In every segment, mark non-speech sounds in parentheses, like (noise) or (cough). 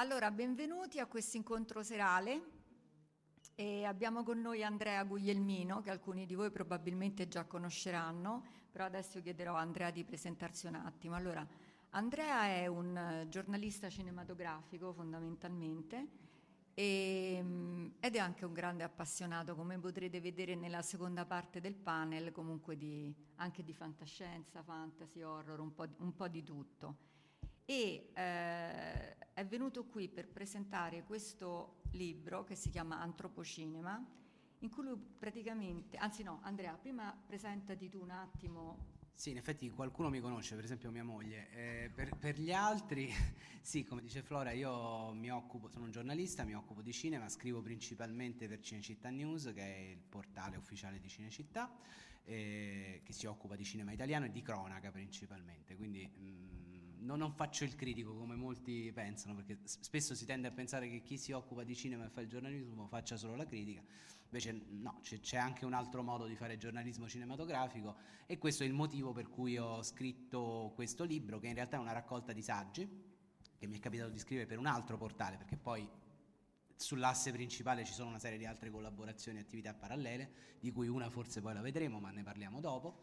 Allora, benvenuti a questo incontro serale. E abbiamo con noi Andrea Guglielmino, che alcuni di voi probabilmente già conosceranno, però adesso chiederò a Andrea di presentarsi un attimo. Allora, Andrea è un eh, giornalista cinematografico fondamentalmente e, mm, ed è anche un grande appassionato, come potrete vedere nella seconda parte del panel, comunque di, anche di fantascienza, fantasy, horror, un po', un po di tutto e eh, è venuto qui per presentare questo libro che si chiama Antropocinema, in cui praticamente, anzi no, Andrea, prima presentati tu un attimo. Sì, in effetti qualcuno mi conosce, per esempio mia moglie. Eh, per, per, gli altri, (laughs) sì, come dice Flora, io mi occupo, sono un giornalista, mi occupo di cinema, scrivo principalmente per Cinecittà News, che è il portale ufficiale di Cinecittà, eh, che si occupa di cinema italiano e di cronaca principalmente. Quindi mh, mm, no, non faccio il critico come molti pensano, perché spesso si tende a pensare che chi si occupa di cinema e fa il giornalismo faccia solo la critica, invece no, c'è, c'è anche un altro modo di fare giornalismo cinematografico e questo è il motivo per cui ho scritto questo libro, che in realtà è una raccolta di saggi, che mi è capitato di scrivere per un altro portale, perché poi sull'asse principale ci sono una serie di altre collaborazioni e attività parallele, di cui una forse poi la vedremo, ma ne parliamo dopo.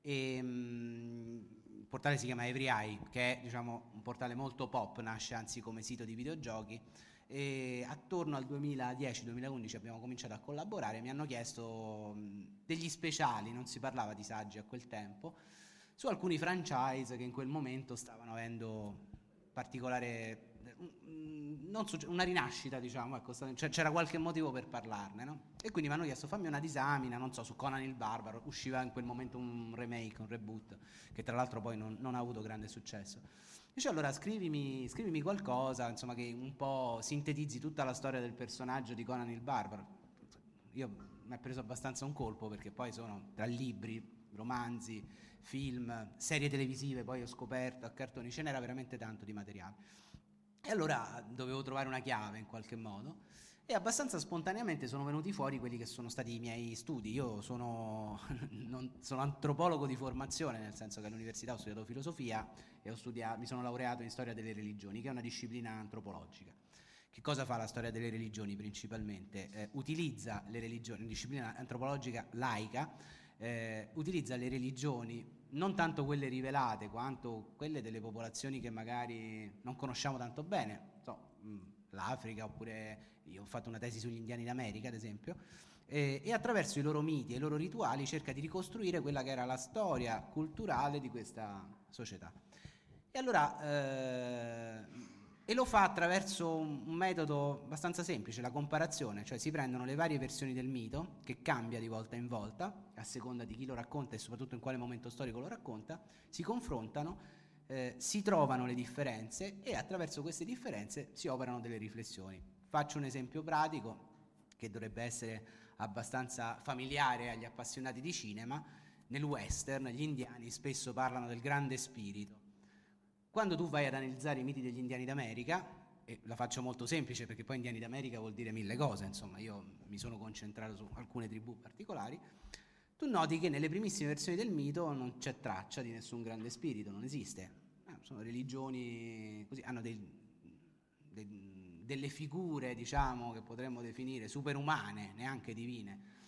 E, um, il portale si chiama Every Eye, che è diciamo, un portale molto pop, nasce anzi come sito di videogiochi. E attorno al 2010-2011 abbiamo cominciato a collaborare, mi hanno chiesto degli speciali, non si parlava di saggi a quel tempo, su alcuni franchise che in quel momento stavano avendo particolare su, una rinascita, diciamo, ecco, cioè, c'era qualche motivo per parlarne, no? E quindi mi hanno chiesto fammi una disamina, non so, su Conan il Barbaro, usciva in quel momento un remake, un reboot, che tra l'altro poi non, non ha avuto grande successo. Dice allora scrivimi, scrivimi, qualcosa, insomma, che un po' sintetizzi tutta la storia del personaggio di Conan il Barbaro. Io mi ha preso abbastanza un colpo perché poi sono tra libri, romanzi, film, serie televisive, poi ho scoperto a cartoni, ce n'era veramente tanto di materiale. E allora dovevo trovare una chiave in qualche modo e abbastanza spontaneamente sono venuti fuori quelli che sono stati i miei studi. Io sono, (laughs) non, sono antropologo di formazione, nel senso che all'università ho studiato filosofia e studiato, mi sono laureato in storia delle religioni, che è una disciplina antropologica. Che cosa fa la storia delle religioni principalmente? Eh, utilizza le religioni, una disciplina antropologica laica, eh, utilizza le religioni non tanto quelle rivelate quanto quelle delle popolazioni che magari non conosciamo tanto bene, so, mh, l'Africa oppure io ho fatto una tesi sugli indiani d'America ad esempio, eh, e attraverso i loro miti e i loro rituali cerca di ricostruire quella che era la storia culturale di questa società. E allora eh, e lo fa attraverso un, metodo abbastanza semplice, la comparazione, cioè si prendono le varie versioni del mito, che cambia di volta in volta, a seconda di chi lo racconta e soprattutto in quale momento storico lo racconta, si confrontano, eh, si trovano le differenze e attraverso queste differenze si operano delle riflessioni. Faccio un esempio pratico che dovrebbe essere abbastanza familiare agli appassionati di cinema. Nel western gli indiani spesso parlano del grande spirito quando tu vai ad analizzare i miti degli indiani d'America, e la faccio molto semplice perché poi indiani d'America vuol dire mille cose, insomma io mi sono concentrato su alcune tribù particolari, tu noti che nelle primissime versioni del mito non c'è traccia di nessun grande spirito, non esiste. Eh, sono religioni così, hanno dei, dei, delle figure, diciamo, che potremmo definire superumane, neanche divine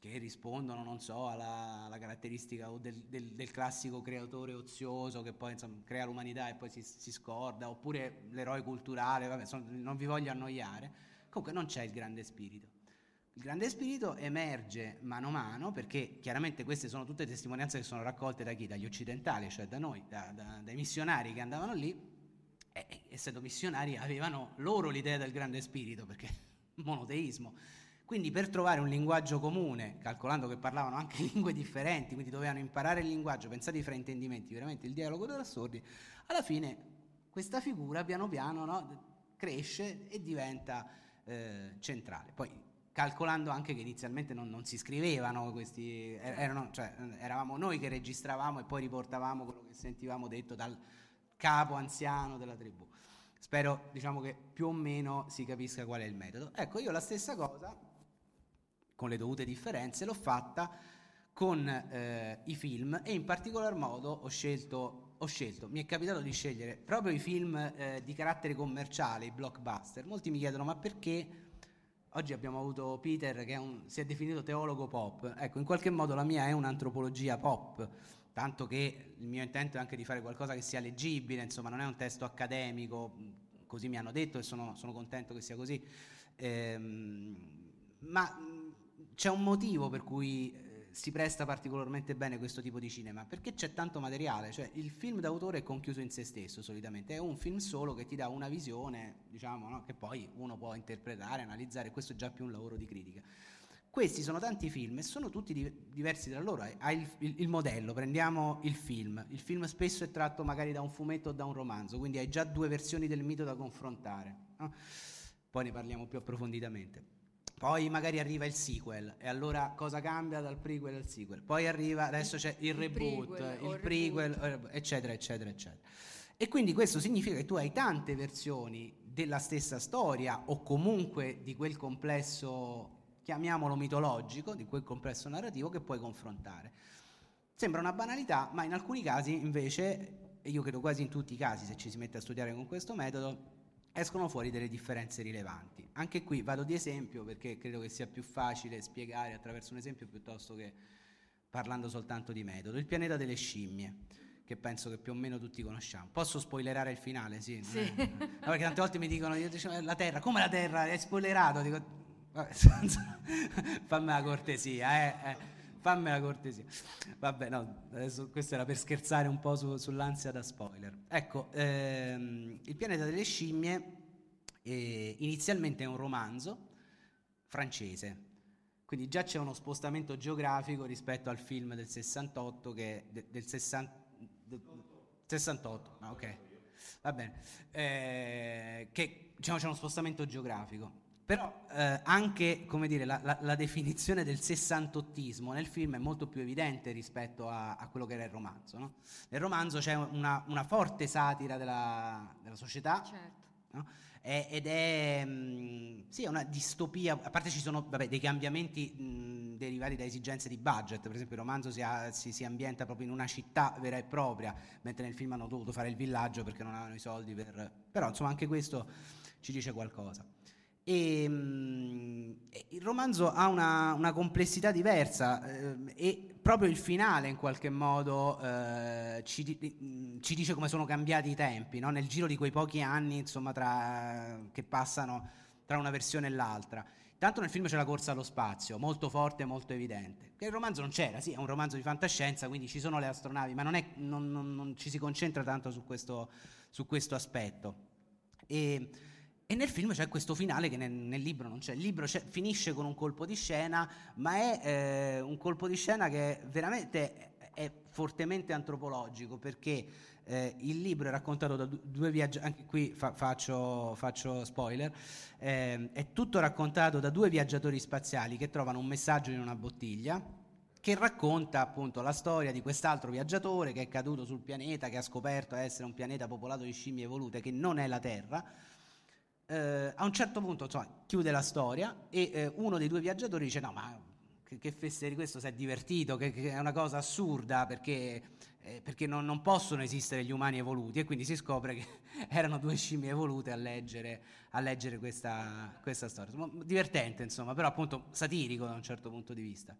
che rispondono, non so, alla, alla caratteristica del, del, del, classico creatore ozioso che poi insomma, crea l'umanità e poi si, si scorda, oppure l'eroe culturale, vabbè, sono, non vi voglio annoiare. Comunque non c'è il grande spirito. Il grande spirito emerge mano a mano perché chiaramente queste sono tutte testimonianze che sono raccolte da chi? Dagli occidentali, cioè da noi, da, da, dai missionari che andavano lì e essendo missionari avevano loro l'idea del grande spirito perché (laughs) monoteismo quindi per trovare un linguaggio comune, calcolando che parlavano anche (laughs) lingue differenti, quindi dovevano imparare il linguaggio, pensate ai fraintendimenti, veramente il dialogo della sordi, alla fine questa figura piano piano no, cresce e diventa eh, centrale. Poi calcolando anche che inizialmente non, non si scrivevano questi, er, erano, cioè, eravamo noi che registravamo e poi riportavamo quello che sentivamo detto dal capo anziano della tribù. Spero diciamo che più o meno si capisca qual è il metodo. Ecco, io la stessa cosa con le dovute differenze, l'ho fatta con eh, i film e in particolar modo ho scelto, ho scelto, mi è capitato di scegliere proprio i film eh, di carattere commerciale, i blockbuster. Molti mi chiedono ma perché oggi abbiamo avuto Peter che è un, si è definito teologo pop, ecco in qualche modo la mia è un'antropologia pop, tanto che il mio intento è anche di fare qualcosa che sia leggibile, insomma non è un testo accademico, così mi hanno detto e sono, sono contento che sia così. Ehm, ma c'è un motivo per cui eh, si presta particolarmente bene questo tipo di cinema, perché c'è tanto materiale, cioè il film d'autore è conchiuso in se stesso solitamente, è un film solo che ti dà una visione, diciamo, no? che poi uno può interpretare, analizzare, questo è già più un lavoro di critica. Questi sono tanti film e sono tutti di- diversi tra loro. Hai il, il, il, modello, prendiamo il film. Il film spesso è tratto magari da un fumetto o da un romanzo, quindi hai già due versioni del mito da confrontare. No? Poi ne parliamo più approfonditamente. Poi magari arriva il sequel e allora cosa cambia dal prequel al sequel? Poi arriva, adesso c'è il, il reboot, prequel, il prequel, eccetera, eccetera, eccetera. E quindi questo significa che tu hai tante versioni della stessa storia o comunque di quel complesso, chiamiamolo mitologico, di quel complesso narrativo che puoi confrontare. Sembra una banalità, ma in alcuni casi invece, e io credo quasi in tutti i casi se ci si mette a studiare con questo metodo, escono fuori delle differenze rilevanti. Anche qui vado di esempio perché credo che sia più facile spiegare attraverso un esempio piuttosto che parlando soltanto di metodo. Il pianeta delle scimmie, che penso che più o meno tutti conosciamo. Posso spoilerare il finale? Sì. sì. No, perché tante volte mi dicono, io dicevo, la Terra, come la Terra? Hai spoilerato? Dico, vabbè, (laughs) fammi la cortesia, eh. eh fammi la cortesia. Vabbè, no, adesso questo era per scherzare un po' su, sull'ansia da spoiler. Ecco, ehm, Il pianeta delle scimmie eh, inizialmente è un romanzo francese, quindi già c'è uno spostamento geografico rispetto al film del 68 che de, del 60, de, 68, ah, ok. Va bene. Eh, che diciamo c'è uno spostamento geografico Però eh, anche come dire, la, la, la, definizione del sessantottismo nel film è molto più evidente rispetto a, a quello che era il romanzo. No? Nel romanzo c'è una, una forte satira della, della società. Certo. No? È, ed è mh, sì, una distopia, a parte ci sono vabbè, dei cambiamenti mh, derivati da esigenze di budget, per esempio il romanzo si, ha, si, si, ambienta proprio in una città vera e propria, mentre nel film hanno dovuto fare il villaggio perché non avevano i soldi per... però insomma anche questo ci dice qualcosa. E, mh, il romanzo ha una, una complessità diversa eh, e proprio il finale in qualche modo eh, ci, ci, dice come sono cambiati i tempi, no? nel giro di quei pochi anni insomma, tra, che passano tra una versione e l'altra. Tanto nel film c'è la corsa allo spazio, molto forte e molto evidente. Che il romanzo non c'era, sì, è un romanzo di fantascienza, quindi ci sono le astronavi, ma non, è, non, non, non ci si concentra tanto su questo, su questo aspetto. E, e nel film c'è questo finale che nel, nel libro non c'è. Il libro c'è, finisce con un colpo di scena, ma è eh, un colpo di scena che veramente è fortemente antropologico perché eh, il libro è raccontato da due viaggiatori, anche qui fa, faccio, faccio, spoiler, eh, è tutto raccontato da due viaggiatori spaziali che trovano un messaggio in una bottiglia che racconta appunto la storia di quest'altro viaggiatore che è caduto sul pianeta, che ha scoperto essere un pianeta popolato di scimmie evolute, che non è la Terra eh, a un certo punto insomma, chiude la storia e eh, uno dei due viaggiatori dice no ma che, che feste di questo si è divertito, che, che, è una cosa assurda perché, eh, perché non, non, possono esistere gli umani evoluti e quindi si scopre che (laughs) erano due scimmie evolute a leggere, a leggere questa, questa storia. Divertente insomma, però appunto satirico da un certo punto di vista.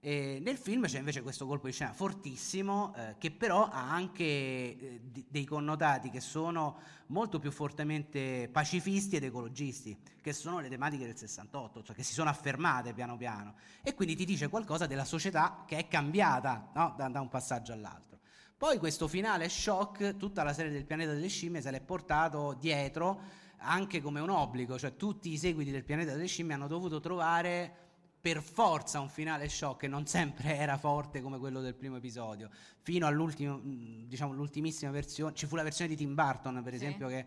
E nel film c'è invece questo colpo di scena fortissimo eh, che però ha anche eh, d- dei connotati che sono molto più fortemente pacifisti ed ecologisti, che sono le tematiche del 68, cioè che si sono affermate piano piano e quindi ti dice qualcosa della società che è cambiata no? da, da un passaggio all'altro. Poi questo finale shock, tutta la serie del pianeta delle scimmie se l'è portato dietro anche come un obbligo, cioè tutti i seguiti del pianeta delle scimmie hanno dovuto trovare per forza un finale shock che non sempre era forte come quello del primo episodio, fino all'ultimo, diciamo, l'ultimissima versione, ci fu la versione di Tim Burton per esempio sì. che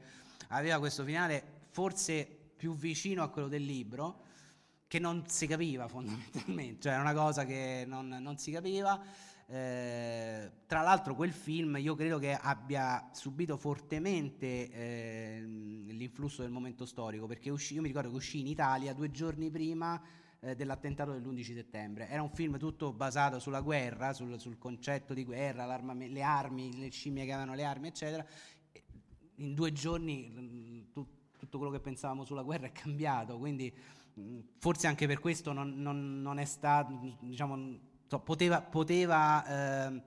aveva questo finale forse più vicino a quello del libro, che non si capiva fondamentalmente, cioè era una cosa che non, non si capiva. Eh, tra l'altro quel film io credo che abbia subito fortemente eh, l'influsso del momento storico perché uscì, io mi ricordo che uscì in Italia due giorni prima eh, dell'attentato dell'11 settembre. Era un film tutto basato sulla guerra, sul, sul concetto di guerra, le armi, le scimmie che avevano le armi, eccetera. In due giorni mm, tu, tutto quello che pensavamo sulla guerra è cambiato, quindi mm, forse anche per questo non, non, non è stato, diciamo, poteva, poteva eh,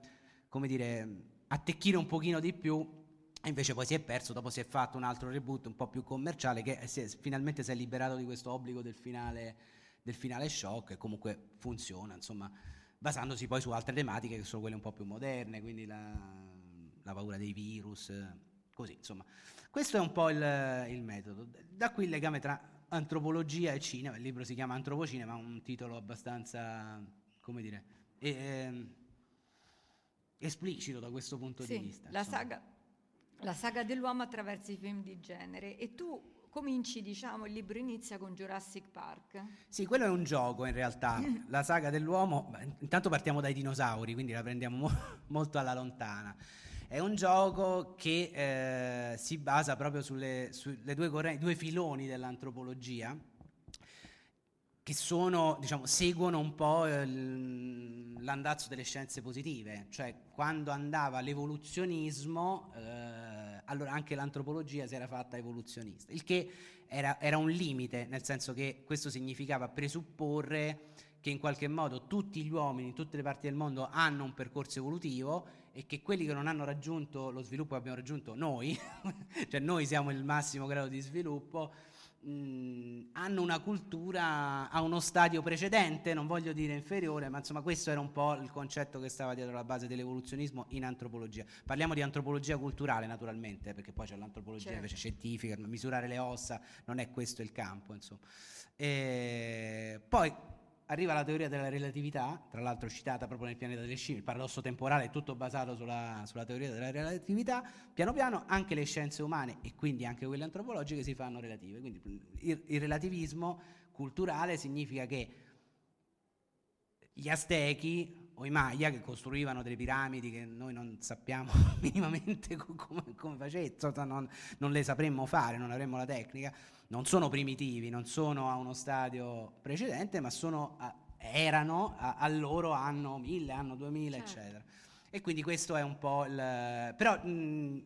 come dire, attecchire un pochino di più invece poi si è perso, dopo si è fatto un altro reboot un po' più commerciale che si è, finalmente si è liberato di questo obbligo del finale del finale shock e comunque funziona, insomma, basandosi poi su altre tematiche che sono quelle un po' più moderne, quindi la, la paura dei virus, così, insomma. Questo è un po' il, il, metodo. Da qui il legame tra antropologia e cinema, il libro si chiama Antropocinema, ha un titolo abbastanza, come dire, e, eh, esplicito da questo punto sì, di vista. La saga, la saga dell'uomo attraverso i film di genere e tu cominci, diciamo, il libro inizia con Jurassic Park. Sì, quello è un gioco in realtà. (clears throat) La saga dell'uomo, intanto partiamo dai dinosauri, quindi la prendiamo mo- (laughs) molto alla lontana. È un gioco che eh, si basa proprio sulle, sulle due, correnti, due filoni dell'antropologia che sono, diciamo, seguono un po' l'andazzo delle scienze positive, cioè quando andava l'evoluzionismo eh, allora anche l'antropologia si era fatta evoluzionista, il che era, era un limite, nel senso che questo significava presupporre che in qualche modo tutti gli uomini in tutte le parti del mondo hanno un percorso evolutivo e che quelli che non hanno raggiunto lo sviluppo abbiamo raggiunto noi, (laughs) cioè noi siamo il massimo grado di sviluppo, mh, hanno una cultura a uno stadio precedente, non voglio dire inferiore, ma insomma questo era un po' il concetto che stava dietro la base dell'evoluzionismo in antropologia. Parliamo di antropologia culturale naturalmente, perché poi c'è l'antropologia certo. invece scientifica, misurare le ossa, non è questo il campo, insomma. E poi arriva la teoria della relatività, tra l'altro citata proprio nel pianeta delle scimmie, il paradosso temporale è tutto basato sulla, sulla, teoria della relatività, piano piano anche le scienze umane e quindi anche quelle antropologiche si fanno relative. Quindi il, il relativismo culturale significa che gli Aztechi o i Maya che costruivano delle piramidi che noi non sappiamo (laughs) minimamente come, come facessero, non, non le sapremmo fare, non avremmo la tecnica, non sono primitivi, non sono a uno stadio precedente, ma sono a, erano a, al loro anno 1000, anno 2000, certo. eccetera. E quindi questo è un po' il... però mh,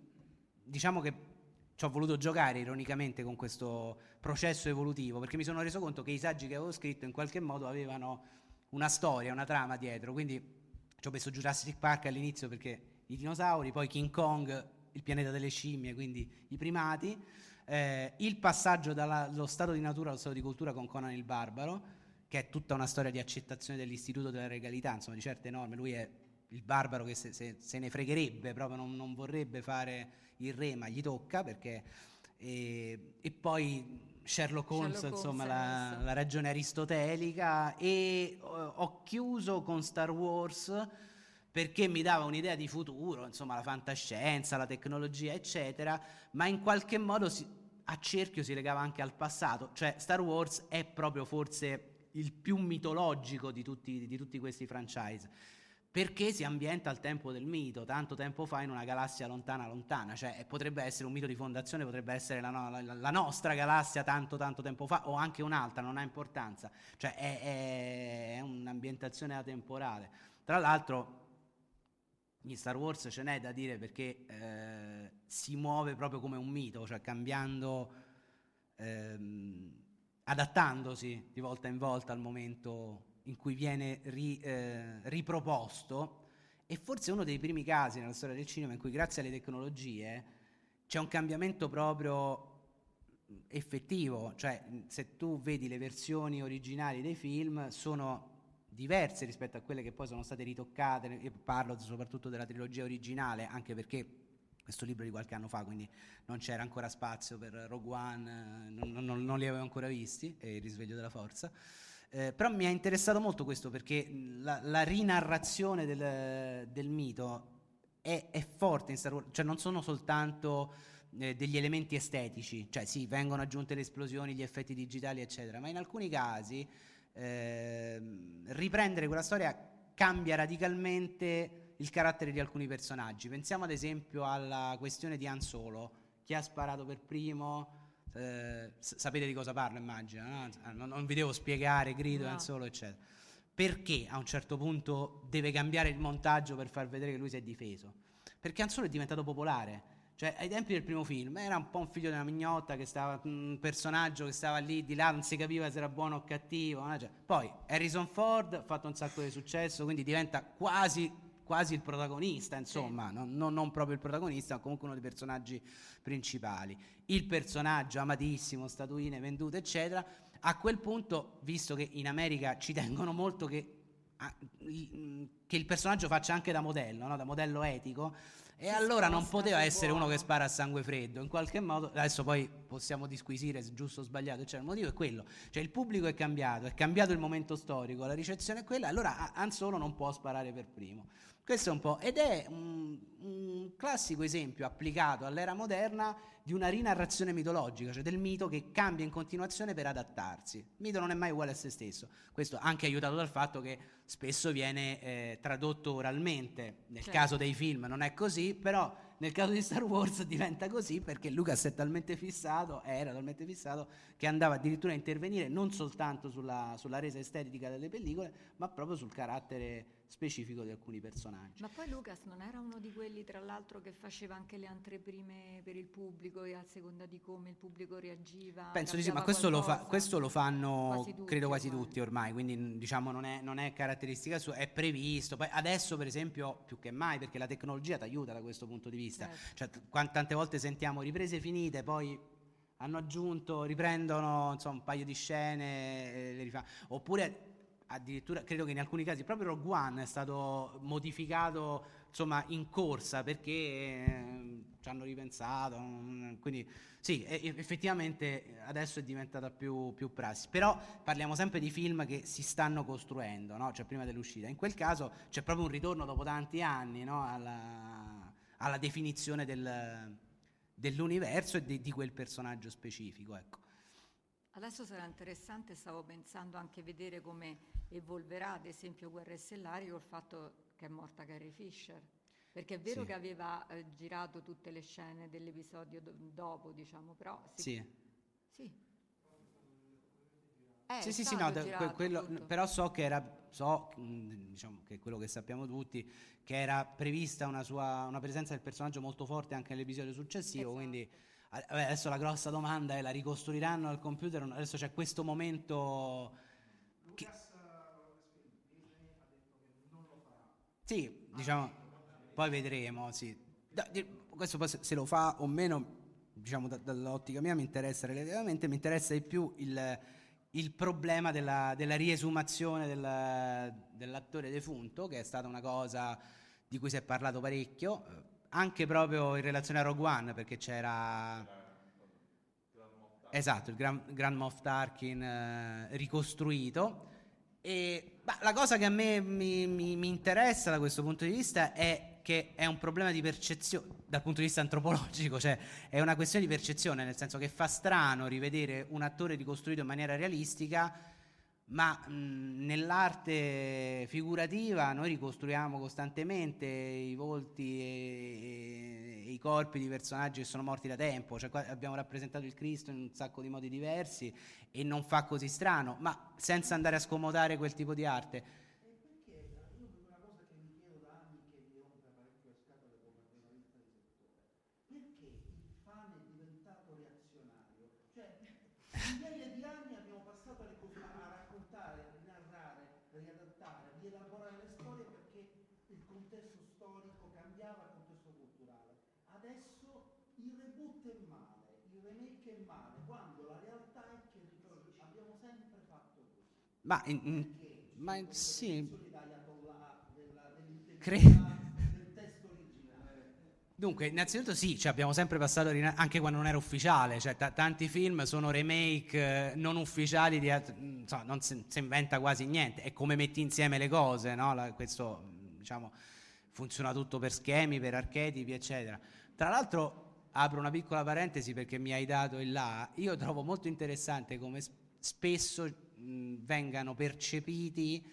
diciamo che ci ho voluto giocare ironicamente con questo processo evolutivo, perché mi sono reso conto che i saggi che avevo scritto in qualche modo avevano una storia, una trama dietro, quindi ci ho messo Jurassic Park all'inizio perché i dinosauri, poi King Kong, il pianeta delle scimmie, quindi i primati, eh, il passaggio dallo stato di natura allo stato di cultura con Conan il Barbaro, che è tutta una storia di accettazione dell'istituto della regalità, insomma di certe norme, lui è il barbaro che se, se, se ne fregherebbe, proprio non, non, vorrebbe fare il re, ma gli tocca perché... E, e poi Sherlock Holmes, Sherlock insomma, Holmes la, la, ragione aristotelica. E ho, ho chiuso con Star Wars perché mi dava un'idea di futuro, insomma, la fantascienza, la tecnologia, eccetera, ma in qualche modo si, a cerchio si legava anche al passato, cioè Star Wars è proprio forse il più mitologico di tutti, di tutti questi franchise perché si ambienta al tempo del mito, tanto tempo fa in una galassia lontana lontana, cioè potrebbe essere un mito di fondazione, potrebbe essere la, no, la nostra galassia tanto tanto tempo fa o anche un'altra, non ha importanza, cioè è, è, è un'ambientazione atemporale. Tra l'altro in Star Wars ce n'è da dire perché eh, si muove proprio come un mito, cioè cambiando, ehm, adattandosi di volta in volta al momento in cui viene ri, eh, riproposto e forse uno dei primi casi nella storia del cinema in cui grazie alle tecnologie c'è un cambiamento proprio effettivo, cioè se tu vedi le versioni originali dei film sono diverse rispetto a quelle che poi sono state ritoccate, io parlo soprattutto della trilogia originale, anche perché questo libro di qualche anno fa, quindi non c'era ancora spazio per Rogue One, non, non, non li avevo ancora visti, e il risveglio della forza. Eh, però mi ha interessato molto questo perché la, la rinarrazione del, del mito è, è, forte in Star Wars, cioè non sono soltanto eh, degli elementi estetici, cioè sì, vengono aggiunte le esplosioni, gli effetti digitali, eccetera, ma in alcuni casi eh, riprendere quella storia cambia radicalmente il carattere di alcuni personaggi. Pensiamo ad esempio alla questione di Han Solo, chi ha sparato per primo, eh, sapete di cosa parlo, immagino, no? Ah, non, non, vi devo spiegare, grido, no. solo, eccetera. Perché a un certo punto deve cambiare il montaggio per far vedere che lui si è difeso? Perché Anzolo è diventato popolare. Cioè, ai tempi del primo film era un po' un figlio della mignotta, che stava, un personaggio che stava lì di là, non si capiva se era buono o cattivo. No? Cioè, poi Harrison Ford ha fatto un sacco di successo, quindi diventa quasi quasi il protagonista, insomma, non, non, non, proprio il protagonista, ma comunque uno dei personaggi principali. Il personaggio amatissimo, statuine vendute, eccetera. A quel punto, visto che in America ci tengono molto che, che il personaggio faccia anche da modello, no? da modello etico, e si allora non poteva essere buono. uno che spara a sangue freddo, in qualche modo, adesso poi possiamo disquisire se giusto o sbagliato, cioè il motivo è quello, cioè il pubblico è cambiato, è cambiato il momento storico, la ricezione è quella, allora Han Solo non può sparare per primo. Questo è un po', ed è un, un classico esempio applicato all'era moderna di una rinarrazione mitologica, cioè del mito che cambia in continuazione per adattarsi. Il mito non è mai uguale a se stesso, questo anche aiutato dal fatto che spesso viene eh, tradotto oralmente, nel certo. caso dei film non è così, però nel caso di Star Wars (laughs) diventa così perché Lucas è talmente fissato, era talmente fissato, che andava addirittura a intervenire non soltanto sulla, sulla resa estetica delle pellicole, ma proprio sul carattere specifico di alcuni personaggi. Ma poi Lucas non era uno di quelli, tra l'altro, che faceva anche le anteprime per il pubblico e a seconda di come il pubblico reagiva? Penso di sì, ma questo lo, fa, questo lo, fanno, quasi tutti, credo quasi ormai. tutti ormai, quindi diciamo non è, non è caratteristica sua, è previsto. Poi adesso, per esempio, più che mai, perché la tecnologia ti aiuta da questo punto di vista. Certo. Cioè, tante volte sentiamo riprese finite, poi hanno aggiunto, riprendono insomma, un paio di scene, le rifà. oppure addirittura credo che in alcuni casi proprio Rogue One è stato modificato insomma in corsa perché eh, ci hanno ripensato, quindi sì, effettivamente adesso è diventata più, più, prassi, però parliamo sempre di film che si stanno costruendo, no? cioè prima dell'uscita, in quel caso c'è proprio un ritorno dopo tanti anni no? alla, alla, definizione del, dell'universo e di, di, quel personaggio specifico. Ecco. Adesso sarà interessante, stavo pensando anche vedere come evolverà ad esempio Guerre Stellari col fatto che è morta Carrie Fisher. Perché è vero sì. che aveva eh, girato tutte le scene dell'episodio do- dopo, diciamo, però... Sì. Sì. Eh, sì, sì, sì, no, que- quello, però so che era, so, diciamo che è quello che sappiamo tutti, che era prevista una, sua, una presenza del personaggio molto forte anche nell'episodio successivo, esatto. quindi adesso la grossa domanda è la ricostruiranno al computer, adesso c'è questo momento... Che... Sì, diciamo poi vedremo, sì. Questo poi se lo fa o meno, diciamo da, dall'ottica mia mi interessa relativamente, mi interessa di più il, il problema della, della riesumazione del, dell'attore defunto, che è stata una cosa di cui si è parlato parecchio, anche proprio in relazione a Rogue One, perché c'era... Esatto, il Grand, Grand Moff Tarkin eh, ricostruito. E bah, la cosa che a me mi, mi, mi interessa da questo punto di vista è che è un problema di percezione dal punto di vista antropologico, cioè è una questione di percezione, nel senso che fa strano rivedere un attore ricostruito in maniera realistica, ma mh, nell'arte figurativa noi ricostruiamo costantemente i volti e, e, i corpi di personaggi che sono morti da tempo, cioè abbiamo rappresentato il Cristo in un sacco di modi diversi e non fa così strano, ma senza andare a scomodare quel tipo di arte. Ma, in, in, ma in, sì. Cre- Dunque, innanzitutto sì, cioè abbiamo sempre passato anche quando non era ufficiale, cioè t- tanti film sono remake eh, non ufficiali, di insomma, non si, si, inventa quasi niente, è come metti insieme le cose, no? La, questo diciamo, funziona tutto per schemi, per archetipi, eccetera. Tra l'altro, apro una piccola parentesi perché mi hai dato il là, io trovo molto interessante come spesso vengano percepiti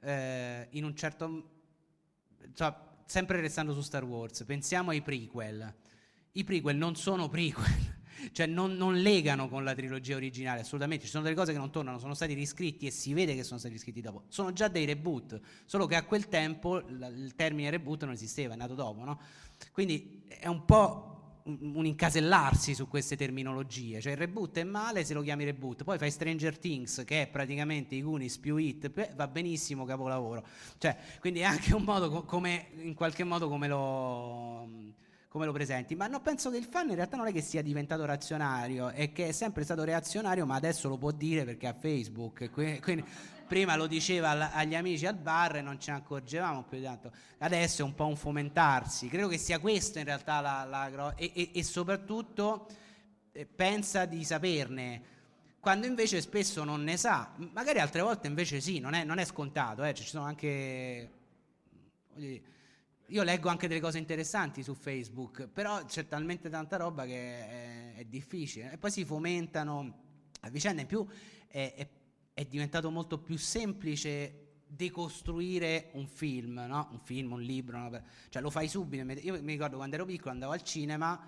eh, in un certo... Cioè, sempre restando su Star Wars, pensiamo ai prequel. I prequel non sono prequel, (laughs) cioè non, non, legano con la trilogia originale, assolutamente. Ci sono delle cose che non tornano, sono stati riscritti e si vede che sono stati riscritti dopo. Sono già dei reboot, solo che a quel tempo l- il termine reboot non esisteva, è nato dopo, no? Quindi è un po' un incasellarsi su queste terminologie, cioè il reboot è male se lo chiami reboot, poi fai Stranger Things che è praticamente i Goonies più hit, va benissimo capolavoro, cioè, quindi è anche un modo come, in qualche modo come lo, come lo presenti, ma no, penso che il fan in realtà non è che sia diventato razionario, è che è sempre stato reazionario, ma adesso lo può dire perché ha Facebook, quindi prima lo diceva agli amici al bar e non ce ne accorgevamo più di tanto. Adesso è un po' un fomentarsi. Credo che sia questo in realtà la, la e, e, e, soprattutto eh, pensa di saperne. Quando invece spesso non ne sa, magari altre volte invece sì, non è, non è scontato, eh. cioè, ci sono anche. Io leggo anche delle cose interessanti su Facebook, però c'è talmente tanta roba che è, è difficile. E poi si fomentano a vicenda. In più è, è è diventato molto più semplice decostruire un film, no? un film, un libro, no? cioè lo fai subito. Io mi ricordo quando ero piccolo andavo al cinema,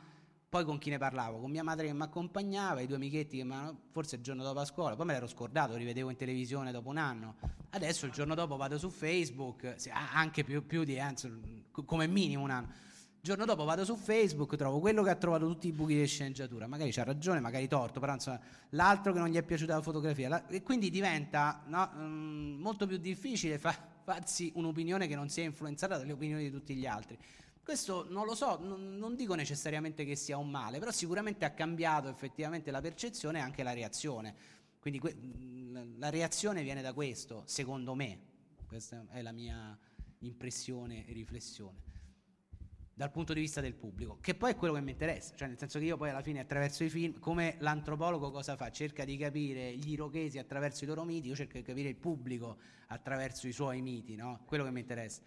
poi con chi ne parlavo? Con mia madre che mi accompagnava, i due amichetti che mi forse il giorno dopo a scuola, poi me l'ero scordato, rivedevo in televisione dopo un anno. Adesso il giorno dopo vado su Facebook, anche più, più di, anzi, come minimo un anno il giorno dopo vado su Facebook, trovo quello che ha trovato tutti i buchi di sceneggiatura, magari c'ha ragione, magari torto, però insomma, l'altro che non gli è piaciuta la fotografia. La, e quindi diventa no, um, molto più difficile fa, farsi un'opinione che non sia influenzata dalle opinioni di tutti gli altri. Questo non lo so, non, non dico necessariamente che sia un male, però sicuramente ha cambiato effettivamente la percezione e anche la reazione. Quindi que- la reazione viene da questo, secondo me. Questa è la mia impressione e riflessione. Dal punto di vista del pubblico, che poi è quello che mi interessa, cioè nel senso che io poi alla fine attraverso i film, come l'antropologo cosa fa? Cerca di capire gli irochesi attraverso i loro miti, io cerco di capire il pubblico attraverso i suoi miti, no? Quello che mi interessa.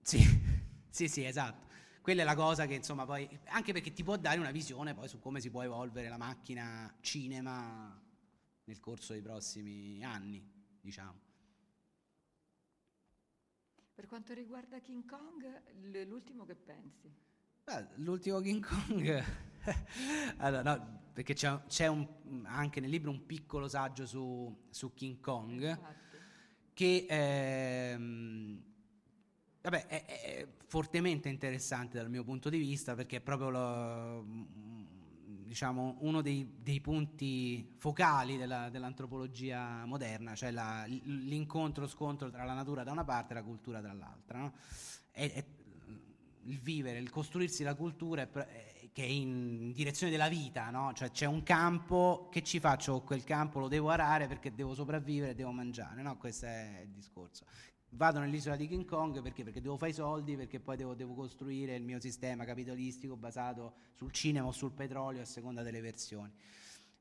Sì, (laughs) sì, sì, esatto. Quella è la cosa che insomma poi, anche perché ti può dare una visione poi su come si può evolvere la macchina cinema nel corso dei prossimi anni, diciamo. Per quanto riguarda King Kong, l'ultimo che pensi? Beh, l'ultimo King Kong, (laughs) allora, no, perché c'è, c'è un, anche nel libro un piccolo saggio su, su King Kong Infatti. che ehm, vabbè, è, è, fortemente interessante dal mio punto di vista perché è proprio lo, diciamo, uno dei, dei, punti focali della, dell'antropologia moderna, cioè la, l'incontro-scontro tra la natura da una parte e la cultura dall'altra. No? È, è, il vivere, il costruirsi la cultura è, che è in direzione della vita, no? cioè c'è un campo, che ci faccio quel campo? Lo devo arare perché devo sopravvivere, devo mangiare, no? questo è il discorso vado nell'isola di King Kong perché? Perché devo fare i soldi, perché poi devo, devo, costruire il mio sistema capitalistico basato sul cinema o sul petrolio a seconda delle versioni.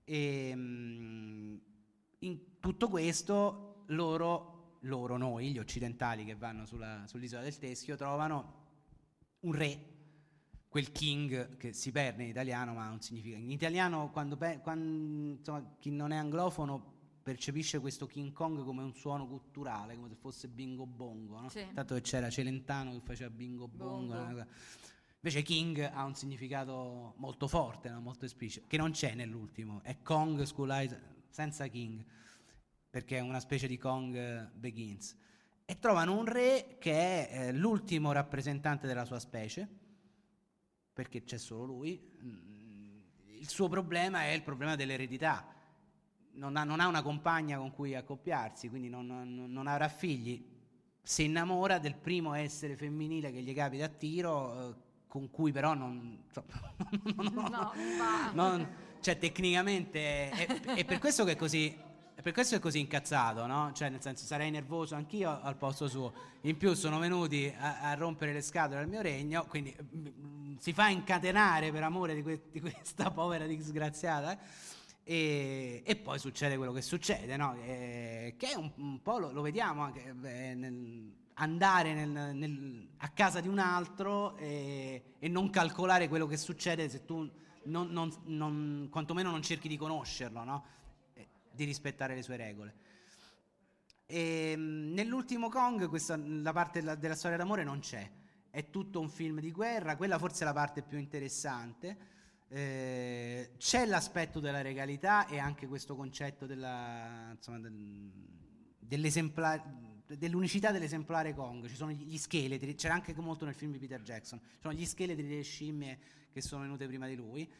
E, ehm, in tutto questo loro, loro, noi, gli occidentali che vanno sulla, sull'isola del Teschio, trovano un re, quel king che si perde in italiano ma ha un significato. In italiano, quando, quando insomma, chi non è anglofono percepisce questo King Kong come un suono culturale, come se fosse bingo bongo, no? sì. tanto che c'era Celentano che faceva bingo bongo. bongo. Invece King ha un significato molto forte, no? molto esplicito, che non c'è nell'ultimo, è Kong School Eyes senza King, perché è una specie di Kong Begins. E trovano un re che è eh, l'ultimo rappresentante della sua specie, perché c'è solo lui. Mm, il suo problema è il problema dell'eredità non ha, non ha, una compagna con cui accoppiarsi, quindi non, non, non, avrà figli, si innamora del primo essere femminile che gli capita a tiro, eh, con cui però non... (laughs) no, non cioè tecnicamente... È, è, per questo che è così... Per questo è così incazzato, no? Cioè, nel senso, sarei nervoso anch'io al posto suo. In più sono venuti a, a rompere le scatole al mio regno, quindi mh, mm, si fa incatenare per amore di, que- di questa povera disgraziata. Eh? E, e, poi succede quello che succede, no? e, che è un, un po' lo, lo, vediamo anche beh, nel, andare nel, nel, a casa di un altro e, e, non calcolare quello che succede se tu non, non, non, quantomeno non cerchi di conoscerlo, no? di rispettare le sue regole. E, nell'ultimo Kong questa, la parte della, della storia d'amore non c'è, è tutto un film di guerra, quella forse è la parte più interessante eh, c'è l'aspetto della regalità e anche questo concetto della, insomma, del, dell'unicità dell'esemplare Kong. Ci sono gli scheletri, c'era anche molto nel film di Peter Jackson, ci sono gli scheletri delle scimmie che sono venute prima di lui.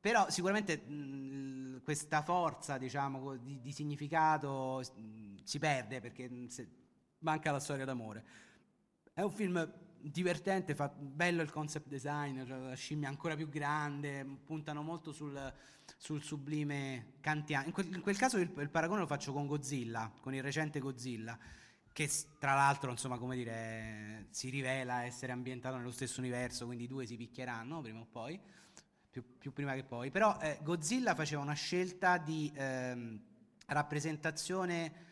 Però sicuramente mh, questa forza diciamo, di, di, significato mh, si perde perché mh, manca la storia d'amore. È un film divertente, fa bello il concept design, cioè la scimmia ancora più grande, puntano molto sul, sul sublime kantiano. In, in quel, caso il, il, paragone lo faccio con Godzilla, con il recente Godzilla, che tra l'altro, insomma, come dire, si rivela essere ambientato nello stesso universo, quindi i due si picchieranno prima o poi, più, più prima che poi. Però eh, Godzilla faceva una scelta di eh, rappresentazione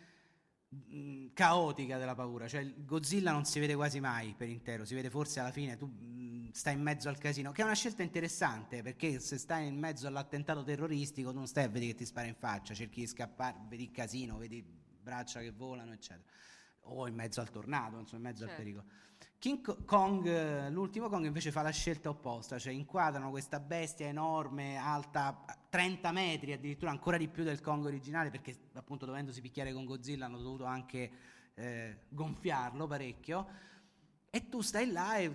Mm, caotica della paura, cioè Godzilla non si vede quasi mai per intero, si vede forse alla fine, tu mm, stai in mezzo al casino, che è una scelta interessante perché se stai in mezzo all'attentato terroristico non stai a vedere che ti spara in faccia, cerchi di scappare, vedi il casino, vedi braccia che volano, eccetera, o in mezzo al tornado, insomma, in mezzo certo. al pericolo. King Kong, l'ultimo Kong invece fa la scelta opposta, cioè inquadrano questa bestia enorme, alta 30 metri, addirittura ancora di più del Kong originale, perché appunto dovendosi picchiare con Godzilla hanno dovuto anche eh, gonfiarlo parecchio, e tu stai là e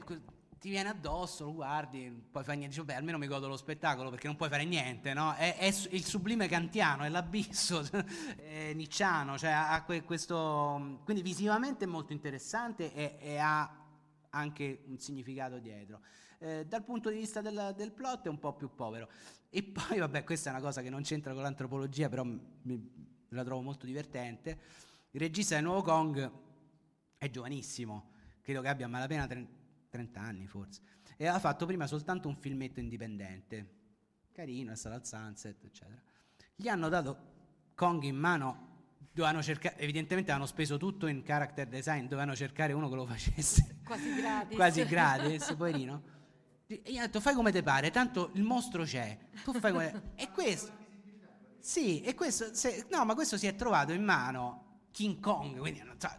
ti viene addosso, lo guardi, poi fai niente, dici, beh almeno mi godo lo spettacolo perché non puoi fare niente, no? È, è il sublime kantiano, è l'abisso (laughs) è nicciano, cioè ha questo... quindi visivamente è molto interessante e, e ha anche un significato dietro. Eh, dal punto di vista del, del, plot è un po' più povero. E poi, vabbè, questa è una cosa che non c'entra con l'antropologia, però mi, la trovo molto divertente. Il regista del nuovo Kong è giovanissimo, credo che abbia malapena 30 anni forse, e aveva fatto prima soltanto un filmetto indipendente, carino, è stato al Sunset, eccetera. Gli hanno dato Kong in mano, dovevano cercare, evidentemente avevano speso tutto in character design, dovevano cercare uno che lo facesse (laughs) quasi gratis, quasi gratis (laughs) poverino. E gli ha detto fai come te pare, tanto il mostro c'è, tu fai come... e questo... Sì, e questo... Se, no, ma questo si è trovato in mano King Kong, quindi so,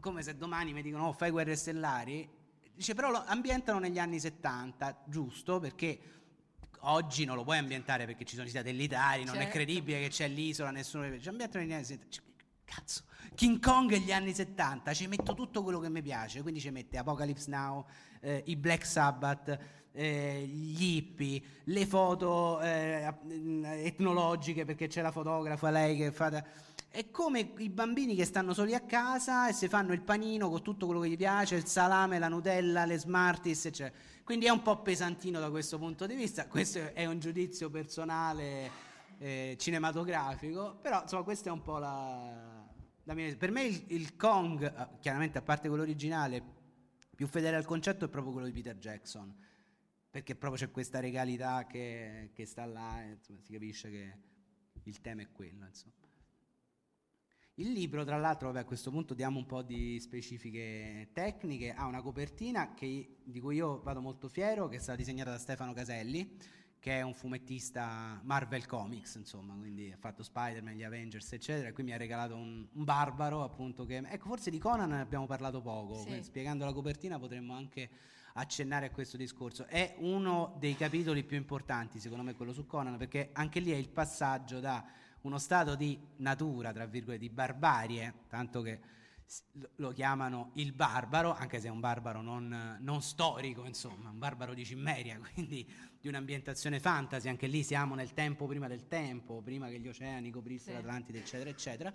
come se domani mi dicono oh, fai guerre stellari, dice però lo ambientano negli anni 70, giusto? Perché oggi non lo puoi ambientare perché ci sono i satellitari, non certo. è credibile che c'è l'isola, nessuno... Ci ambientano negli anni 70. Cazzo, King Kong e gli anni 70, ci metto tutto quello che mi piace, quindi ci mette Apocalypse Now, eh, i Black Sabbath, eh, gli hippie, le foto eh, etnologiche perché c'è la fotografa, lei che fa... È come i bambini che stanno soli a casa e si fanno il panino con tutto quello che gli piace, il salame, la Nutella, le Smarties, eccetera. Quindi è un po' pesantino da questo punto di vista. Questo è un giudizio personale eh, cinematografico, però insomma questa è un po' la, la mia... Per me il, il Kong, eh, chiaramente a parte quello originale, più fedele al concetto è proprio quello di Peter Jackson perché proprio c'è questa regalità che, che sta là, insomma, si capisce che il tema è quello. Insomma. Il libro, tra l'altro, vabbè, a questo punto diamo un po' di specifiche tecniche, ha una copertina che, di cui io vado molto fiero, che è stata disegnata da Stefano Caselli, che è un fumettista Marvel Comics, insomma, quindi ha fatto Spider-Man, gli Avengers, eccetera, e qui mi ha regalato un, un barbaro, appunto, che... Ecco, forse di Conan ne abbiamo parlato poco, sì. spiegando la copertina potremmo anche accennare a questo discorso. È uno dei capitoli più importanti, secondo me, quello su Conan, perché anche lì è il passaggio da uno stato di natura, tra virgolette, di barbarie, tanto che lo chiamano il barbaro, anche se è un barbaro non, non, storico, insomma, un barbaro di Cimmeria, (laughs) quindi di un'ambientazione fantasy, anche lì siamo nel tempo prima del tempo, prima che gli oceani coprissero sì. l'Atlantide, eccetera, eccetera.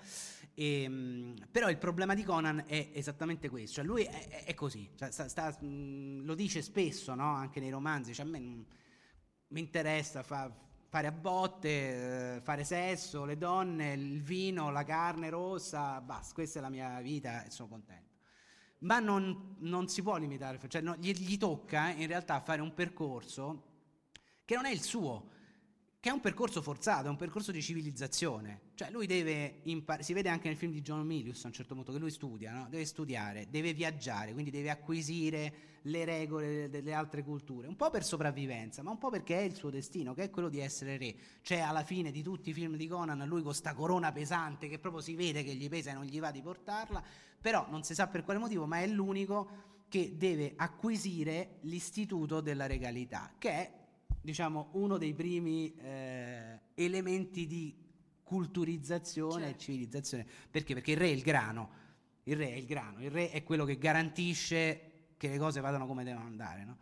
E, ehm, però il problema di Conan è esattamente questo, cioè lui è, è così, cioè sta, sta, lo dice spesso, no? anche nei romanzi, cioè a me mi interessa, fa, fare a botte, eh, fare sesso, le donne, il vino, la carne rossa, basta, questa è la mia vita e sono contento. Ma non, non si può limitare, cioè no, gli, gli, tocca in realtà fare un percorso che non è il suo, che è un percorso forzato, è un percorso di civilizzazione. Cioè lui deve imparare, si vede anche nel film di John Milius a un certo punto che lui studia, no? deve studiare, deve viaggiare, quindi deve acquisire le regole delle altre culture, un po' per sopravvivenza, ma un po' perché è il suo destino, che è quello di essere re. Cioè alla fine di tutti i film di Conan lui con sta corona pesante che proprio si vede che gli pesa e non gli va di portarla, però non si sa per quale motivo, ma è l'unico che deve acquisire l'istituto della regalità, che è diciamo uno dei primi eh, elementi di culturizzazione certo. e civilizzazione. Perché? Perché il re è il grano, il re è il grano, il re è quello che garantisce che le cose vadano come devono andare. No?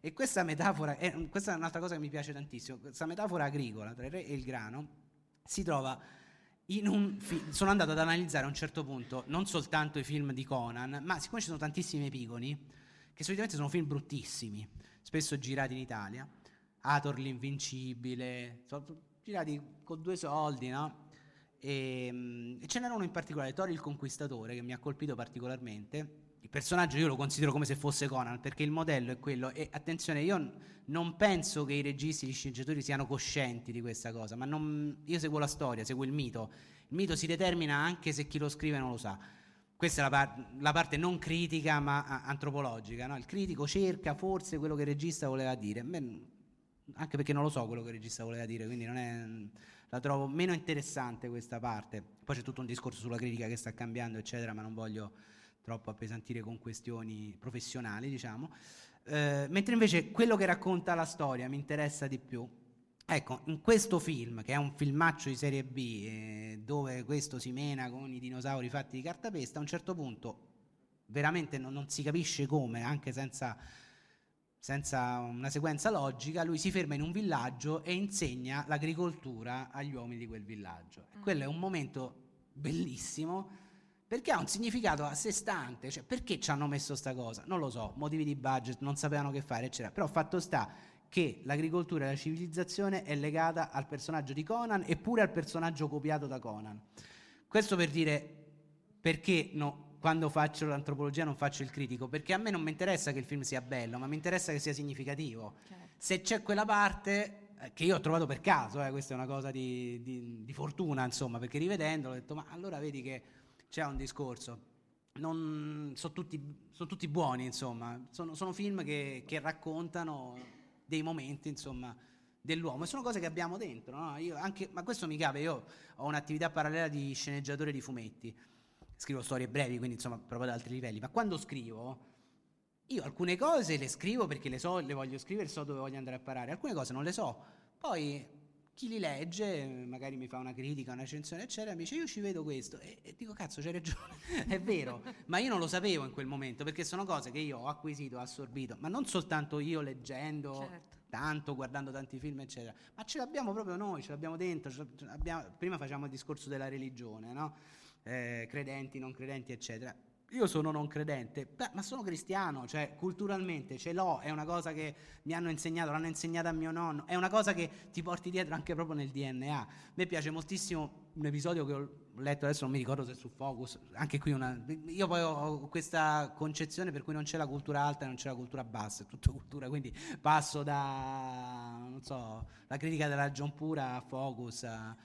E questa metafora, è, questa è un'altra cosa che mi piace tantissimo, questa metafora agricola tra il re e il grano si trova in un film, sono andato ad analizzare a un certo punto non soltanto i film di Conan, ma siccome ci sono tantissimi epigoni, che solitamente sono film bruttissimi, spesso girati in Italia, Ator l'invincibile, sono girati con due soldi, no? E, ehm, e ce n'era uno in particolare, Tori il conquistatore, che mi ha colpito particolarmente. Il personaggio io lo considero come se fosse Conan, perché il modello è quello. E attenzione, io non penso che i registi, gli sceneggiatori siano coscienti di questa cosa, ma non, io seguo la storia, seguo il mito. Il mito si determina anche se chi lo scrive non lo sa. Questa è la, par- la parte non critica ma antropologica. No? Il critico cerca forse quello che il regista voleva dire. Beh, anche perché non lo so quello che il regista voleva dire, quindi è, la trovo meno interessante questa parte. Poi c'è tutto un discorso sulla critica che sta cambiando, eccetera, ma non voglio troppo appesantire con questioni professionali, diciamo. Eh, mentre invece quello che racconta la storia mi interessa di più. Ecco, in questo film, che è un filmaccio di serie B, eh, dove questo si mena con i dinosauri fatti di cartapesta, a un certo punto veramente non, non si capisce come, anche senza senza una sequenza logica, lui si ferma in un villaggio e insegna l'agricoltura agli uomini di quel villaggio. Mm. Quello è un momento bellissimo perché ha un significato a sé stante, cioè perché ci hanno messo sta cosa? Non lo so, motivi di budget, non sapevano che fare, eccetera. Però fatto sta che l'agricoltura e la civilizzazione è legata al personaggio di Conan eppure al personaggio copiato da Conan. Questo per dire perché no, quando faccio l'antropologia non faccio il critico, perché a me non mi interessa che il film sia bello, ma mi interessa che sia significativo. Certo. Se c'è quella parte eh, che io ho trovato per caso, eh, questa è una cosa di, di, di, fortuna, insomma, perché rivedendo ho detto, ma allora vedi che c'è un discorso. Non, sono, tutti, sono tutti buoni, insomma, sono, sono film che, che, raccontano dei momenti, insomma, dell'uomo e sono cose che abbiamo dentro. No? Anche, ma questo mi cape, io ho un'attività parallela di sceneggiatore di fumetti, scrivo storie brevi, quindi insomma, proprio ad altri livelli, ma quando scrivo io alcune cose le scrivo perché le so, le voglio scrivere, so dove voglio andare a parare, alcune cose non le so. Poi chi li legge, magari mi fa una critica, una recensione, eccetera, mi dice io ci vedo questo e, e dico cazzo c'hai ragione, (laughs) è vero, ma io non lo sapevo in quel momento perché sono cose che io ho acquisito, ho assorbito, ma non soltanto io leggendo certo. tanto, guardando tanti film, eccetera, ma ce l'abbiamo proprio noi, ce l'abbiamo dentro, ce l'abbiamo, prima facciamo il discorso della religione, no? Eh, credenti, non credenti, eccetera io sono non credente, ma sono cristiano, cioè culturalmente ce l'ho, è una cosa che mi hanno insegnato, l'hanno insegnata a mio nonno, è una cosa che ti porti dietro anche proprio nel DNA. A me piace moltissimo un episodio che ho letto, adesso non mi ricordo se è su Focus, anche qui una... Io poi ho questa concezione per cui non c'è la cultura alta e non c'è la cultura bassa, è tutta cultura, quindi passo da, non so, la critica della John Pura a Focus, a,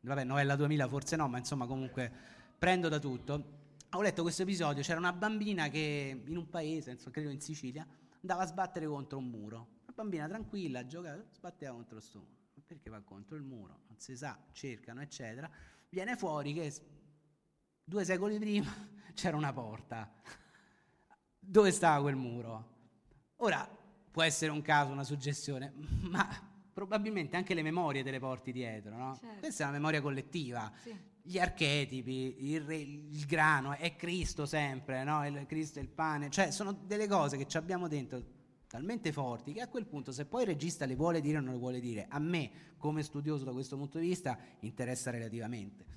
vabbè, novella 2000 forse no, ma insomma comunque prendo da tutto ho letto questo episodio, c'era una bambina che in un paese, insomma, credo in Sicilia, andava a sbattere contro un muro. Una bambina tranquilla, giocava, sbatteva contro questo muro. Perché va contro il muro? Non si sa, cercano, eccetera. Viene fuori che due secoli prima (laughs) c'era una porta. Dove stava quel muro? Ora, può essere un caso, una suggestione, (laughs) ma probabilmente anche le memorie te le porti dietro, no? Certo. Questa è una memoria collettiva. Sì gli archetipi, il, re, il, grano, è Cristo sempre, no? il Cristo è il pane, cioè sono delle cose che ci abbiamo dentro talmente forti che a quel punto se poi il regista le vuole dire o non le vuole dire, a me come studioso da questo punto di vista interessa relativamente.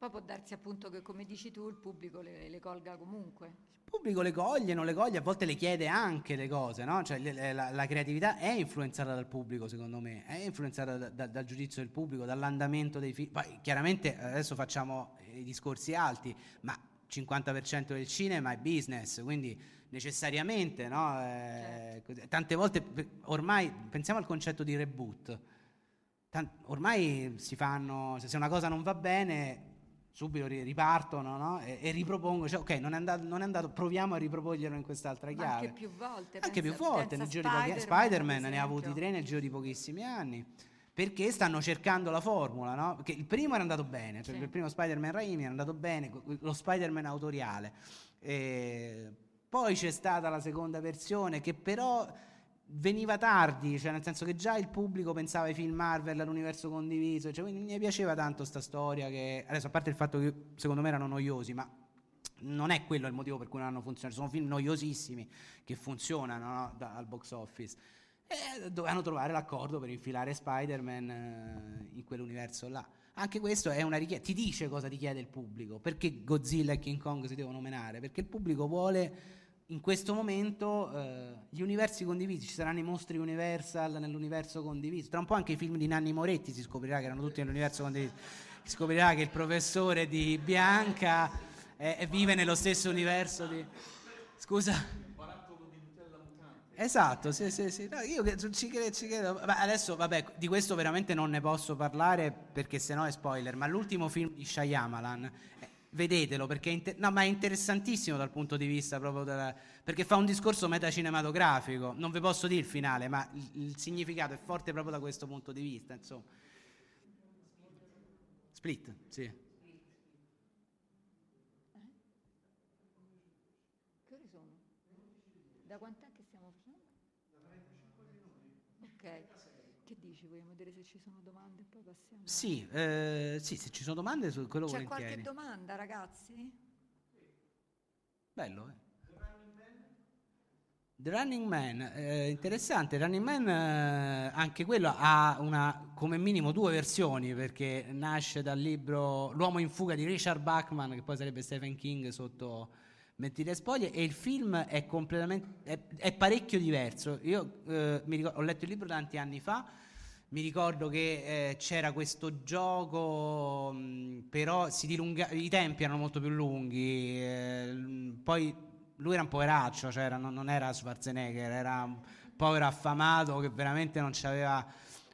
Poi può darsi appunto che come dici tu il pubblico le, le colga comunque pubblico le coglie, non le coglie, a volte le chiede anche le cose, no? Cioè le, la, la, creatività è influenzata dal pubblico, secondo me, è influenzata da, da, dal giudizio del pubblico, dall'andamento dei film. Poi chiaramente adesso facciamo i discorsi alti, ma 50% del cinema è business, quindi necessariamente, no? Eh, certo. tante volte, ormai, pensiamo al concetto di reboot. Tant- ormai si fanno, se una cosa non va bene, subito ripartono no? e, e, ripropongo, cioè, ok, non è, andato, non è, andato, proviamo a riproporglielo in quest'altra chiave. Anche più volte. Anche più volte, nel giro Spider-Man, di pochi, Spider-Man ne ha avuti tre nel giro di pochissimi anni. Perché stanno cercando la formula, no? Perché il primo era andato bene, cioè sì. il primo Spider-Man Raimi era andato bene, lo Spider-Man autoriale. E poi c'è stata la seconda versione che però veniva tardi, cioè nel senso che già il pubblico pensava ai film Marvel, all'universo condiviso, cioè, quindi mi piaceva tanto sta storia che adesso a parte il fatto che secondo me erano noiosi, ma non è quello il motivo per cui non hanno funzionato, sono film noiosissimi che funzionano no? da, al box office. E dovevano trovare l'accordo per infilare Spider-Man eh, in quell'universo là. Anche questo è una richiesta, ti dice cosa ti chiede il pubblico, perché Godzilla e King Kong si devono menare, perché il pubblico vuole in questo momento eh, gli universi condivisi, ci saranno i mostri Universal nell'universo condiviso, tra un po' anche i film di Nanni Moretti si scoprirà che erano tutti nell'universo condiviso, si scoprirà che il professore di Bianca eh, vive nello stesso universo di... Scusa? Esatto, sì, sì, sì. No, io ci credo, ci credo. adesso, vabbè, di questo veramente non ne posso parlare perché sennò è spoiler, ma l'ultimo film di Shyamalan vedetelo perché inter- no, è, interessantissimo dal punto di vista proprio della, perché fa un discorso metacinematografico. Non vi posso dire il finale ma il, il, significato è forte proprio da questo punto di vista insomma. Split sì. Sono? da quant'è che stiamo facendo? da 45 minuti ok che dici? Vogliamo vedere se ci sono domande e poi passiamo? Sì, eh, sì se ci sono domande su quello C'è volentieri. qualche domanda, ragazzi? Bello, eh? The Running Man, eh, interessante, Running Man eh, anche quello ha una, come minimo due versioni perché nasce dal libro L'uomo in fuga di Richard Bachman che poi sarebbe Stephen King sotto Mentire spoglie e il film è completamente è, è parecchio diverso. Io eh, ricordo, ho letto il libro tanti anni fa mi ricordo che eh, c'era questo gioco, mh, però si dilunga- i tempi erano molto più lunghi, eh, poi lui era un poveraccio, cioè era, non, non, era Schwarzenegger, era un povero affamato che veramente non aveva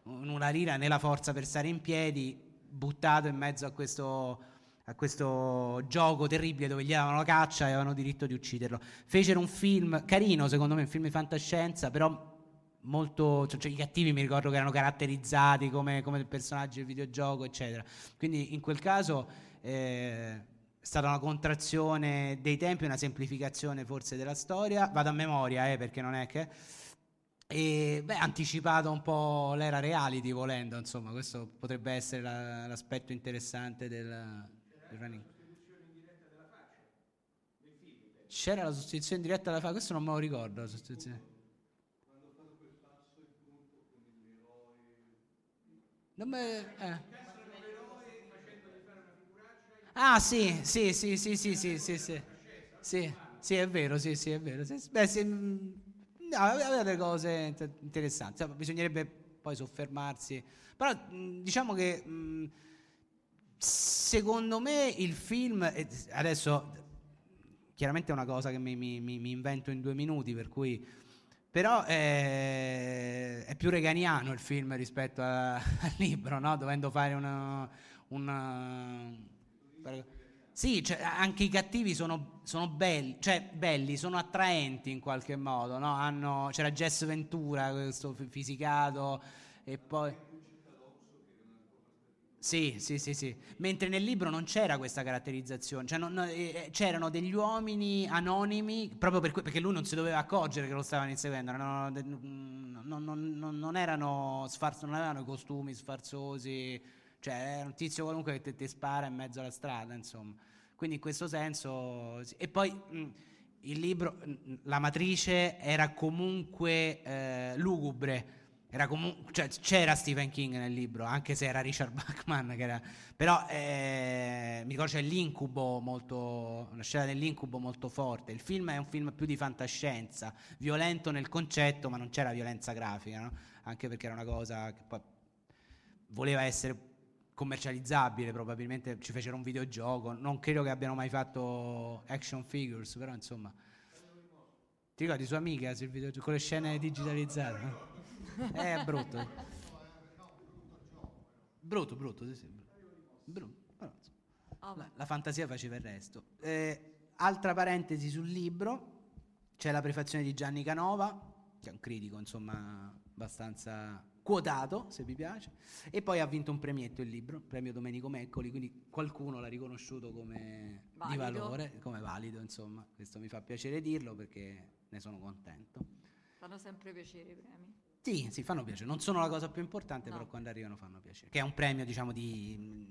una lira né la forza per stare in piedi, buttato in mezzo a questo, a questo gioco terribile dove gli davano la caccia e avevano diritto di ucciderlo. Fecero un film carino, secondo me, un film di fantascienza, però molto cioè, cioè, i cattivi mi ricordo che erano caratterizzati come, come personaggi del videogioco eccetera. Quindi in quel caso eh, è stata una contrazione dei tempi una semplificazione forse della storia. Vado a memoria eh, perché non è che e beh, anticipato un po' l'era reality volendo insomma questo potrebbe essere la, l'aspetto interessante del, del running. C'era la sostituzione diretta della faccia questo non me lo ricordo la sostituzione Non me, eh. Ah sì, sì, sì, sì, sì, sì, sì, sì, sì, sì, è vero, sì, sì, è vero. Beh, sì, mm, no, delle cose interessanti, bisognerebbe poi soffermarsi. Però mm, diciamo che mm, secondo me il film, adesso chiaramente è una cosa che mi, mi, mi invento in due minuti, per cui però è, è, più reganiano il film rispetto a, (laughs) al libro, no? dovendo fare una... una sì, cioè, anche i cattivi sono, sono belli, cioè belli, sono attraenti in qualche modo, no? Hanno, c'era Jess Ventura, questo fisicato, e poi... Sì, sì, sì, sì. Mentre nel libro non c'era questa caratterizzazione, cioè non, eh, eh, c'erano degli uomini anonimi proprio per que- perché lui non si doveva accorgere che lo stavano inseguendo, non, non, non, non erano sfarzo, non avevano costumi sfarzosi, cioè era un tizio qualunque che ti spara in mezzo alla strada, insomma. Quindi in questo senso... Sì. E poi mh, il libro, la matrice era comunque eh, lugubre comunque, cioè, c'era Stephen King nel libro, anche se era Richard (laughs) Bachman, era, però eh, mi ricordo c'è l'incubo molto, una scena dell'incubo molto forte. Il film è un film più di fantascienza, violento nel concetto, ma non c'era violenza grafica, no? anche perché era una cosa che poi voleva essere commercializzabile, probabilmente ci fecero un videogioco, non credo che abbiano mai fatto action figures, però insomma... Ti ricordi sua amica con le scene digitalizzate? È (laughs) brutto. Brutto, brutto, sì, sì. Brutto. La, la, fantasia faceva il resto. Eh, altra parentesi sul libro, c'è la prefazione di Gianni Canova, che è un critico, insomma, abbastanza quotato, se vi piace, e poi ha vinto un premietto il libro, premio Domenico Meccoli, quindi qualcuno l'ha riconosciuto come valido. di valore, come valido, insomma. Questo mi fa piacere dirlo perché ne sono contento. Fanno sempre piacere i premi. Sì, sì, fanno piacere. Non sono la cosa più importante, no. però quando arrivano fanno piacere. Che è un premio, diciamo, di,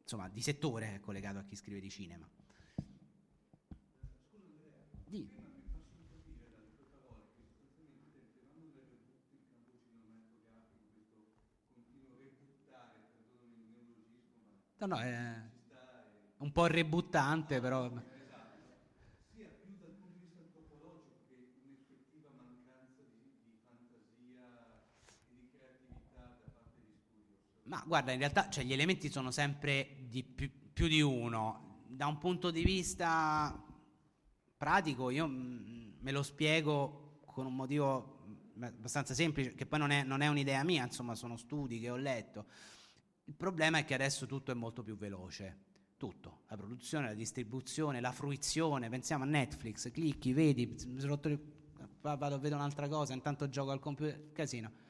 insomma, di settore collegato a chi scrive di cinema. Di. No, no, è un po' rebuttante, però... Ma guarda, in realtà cioè, gli elementi sono sempre di più, più, di uno. Da un punto di vista pratico, io mm, me lo spiego con un motivo abbastanza semplice, che poi non è, non è un'idea mia, insomma, sono studi che ho letto. Il problema è che adesso tutto è molto più veloce. Tutto, la produzione, la distribuzione, la fruizione, pensiamo a Netflix, clicchi, vedi, vado vedere un'altra cosa, intanto gioco al computer, casino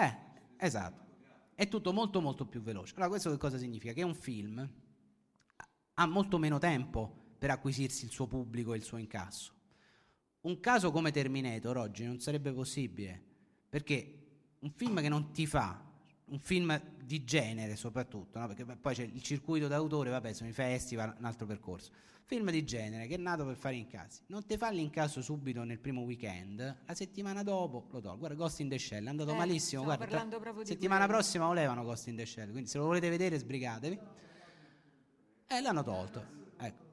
Eh, esatto. È tutto molto molto più veloce. Allora questo che cosa significa? Che un film ha molto meno tempo per acquisirsi il suo pubblico e il suo incasso. Un caso come Terminator oggi non sarebbe possibile, perché un film che non ti fa, un film di genere soprattutto, no? perché poi c'è il circuito d'autore, vabbè, sono i festival, un altro percorso film di genere che è nato per fare incassi. Non ti fa l'incasso subito nel primo weekend, la settimana dopo lo tolgo. Guarda, Ghost in the Shell è andato eh, malissimo. Guarda, tra, settimana quello. prossima lo levano Ghost in the Shell, quindi se lo volete vedere sbrigatevi. E l'hanno tolto. Ecco.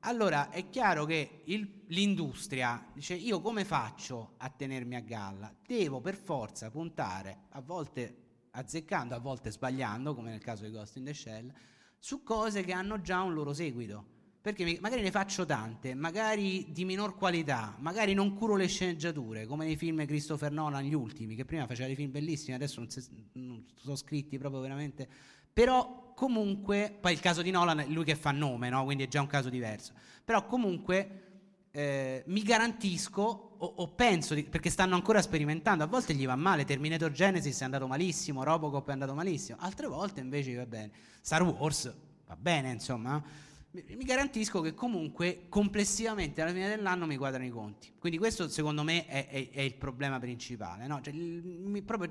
allora è chiaro che il, l'industria dice io come faccio a tenermi a galla? Devo per forza puntare, a volte azzeccando, a volte sbagliando, come nel caso di Ghost in the Shell, su cose che hanno già un loro seguito. Perché magari ne faccio tante, magari di minor qualità, magari non curo le sceneggiature, come nei film Christopher Nolan, gli ultimi, che prima faceva dei film bellissimi, adesso non, si, non sono scritti proprio veramente però comunque, poi il caso di Nolan è lui che fa nome, no? quindi è già un caso diverso, però comunque eh, mi garantisco o, o penso, di, perché stanno ancora sperimentando, a volte gli va male, Terminator Genesis è andato malissimo, Robocop è andato malissimo, altre volte invece va bene, Star Wars va bene insomma, mi garantisco che comunque complessivamente alla fine dell'anno mi quadrano i conti. Quindi questo secondo me è, è, è il problema principale. No? Cioè, mi, proprio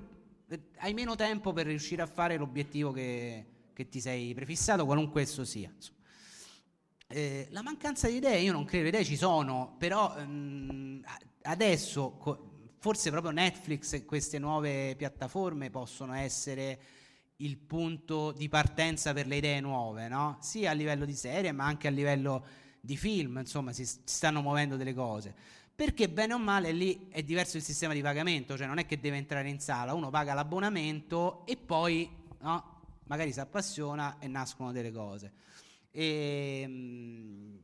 hai meno tempo per riuscire a fare l'obiettivo che, che ti sei prefissato, qualunque esso sia. Eh, la mancanza di idee, io non credo, le idee ci sono, però mh, adesso co- forse proprio Netflix e queste nuove piattaforme possono essere il punto di partenza per le idee nuove, no? sia a livello di serie ma anche a livello di film, insomma si, si stanno muovendo delle cose perché bene o male lì è diverso il sistema di pagamento, cioè non è che deve entrare in sala, uno paga l'abbonamento e poi no, magari si appassiona e nascono delle cose. E, ehm,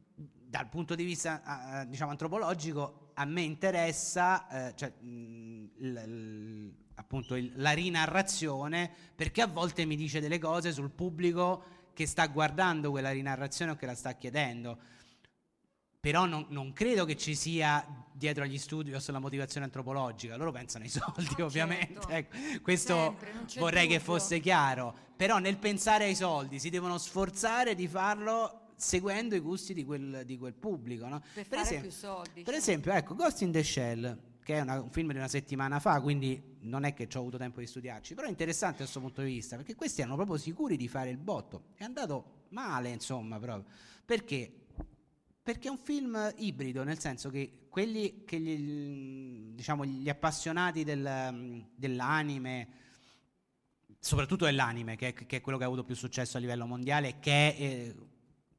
dal punto di vista diciamo antropologico a me interessa eh, cioè, l, l, appunto il, la rinarrazione perché a volte mi dice delle cose sul pubblico che sta guardando quella rinarrazione o che la sta chiedendo però non, non, credo che ci sia dietro agli studios la motivazione antropologica, loro pensano ai soldi no, ovviamente, certo. (laughs) ecco, questo Sempre, vorrei dubbio. che fosse chiaro, però nel pensare ai soldi si devono sforzare di farlo seguendo i gusti di quel, di quel pubblico. No? Per, per, esempio, soldi, per cioè. esempio, ecco, Ghost in the Shell, che è una, un film di una settimana fa, quindi non è che ci ho avuto tempo di studiarci, però è interessante da questo punto di vista, perché questi erano proprio sicuri di fare il botto, è andato male insomma proprio, perché perché è un film ibrido, nel senso che quelli che gli, diciamo, gli appassionati del, dell'anime, soprattutto dell'anime, che, che, è quello che ha avuto più successo a livello mondiale, che è eh,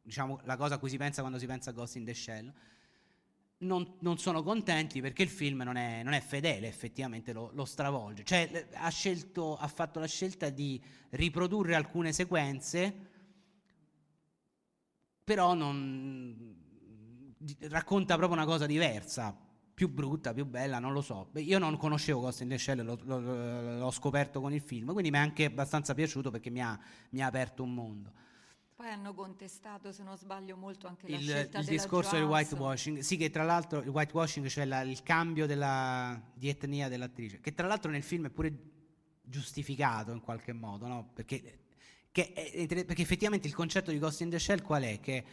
diciamo, la cosa a cui si pensa quando si pensa a Ghost in the Shell, non, non sono contenti perché il film non è, non è fedele, effettivamente lo, lo stravolge. Cioè, ha, scelto, ha fatto la scelta di riprodurre alcune sequenze, però non racconta proprio una cosa diversa, più brutta, più bella, non lo so. Io non conoscevo Ghost in the Shell, l'ho, l'ho, l'ho scoperto con il film, quindi mi è anche abbastanza piaciuto perché mi ha, mi ha aperto un mondo. Poi hanno contestato, se non sbaglio, molto anche il, la scelta il discorso del whitewashing. Sì, che tra l'altro il whitewashing, cioè la, il cambio della, di etnia dell'attrice, che tra l'altro nel film è pure giustificato in qualche modo, no? Perché, che, perché effettivamente il concetto di Ghost in the Shell qual è? Che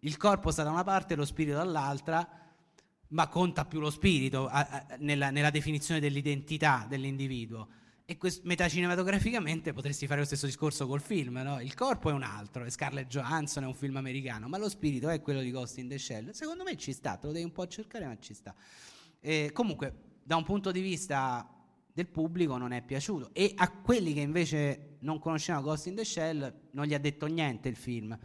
il corpo sta da una parte lo spirito dall'altra, ma conta più lo spirito a, a, nella, nella, definizione dell'identità dell'individuo. E quest, metacinematograficamente potresti fare lo stesso discorso col film, no? Il corpo è un altro, è Scarlett Johansson, è un film americano, ma lo spirito è quello di Ghost in the Shell. Secondo me ci sta, te lo devi un po' cercare, ma ci sta. E comunque, da un punto di vista del pubblico non è piaciuto e a quelli che invece non conoscevano Ghost in the Shell non gli ha detto niente il film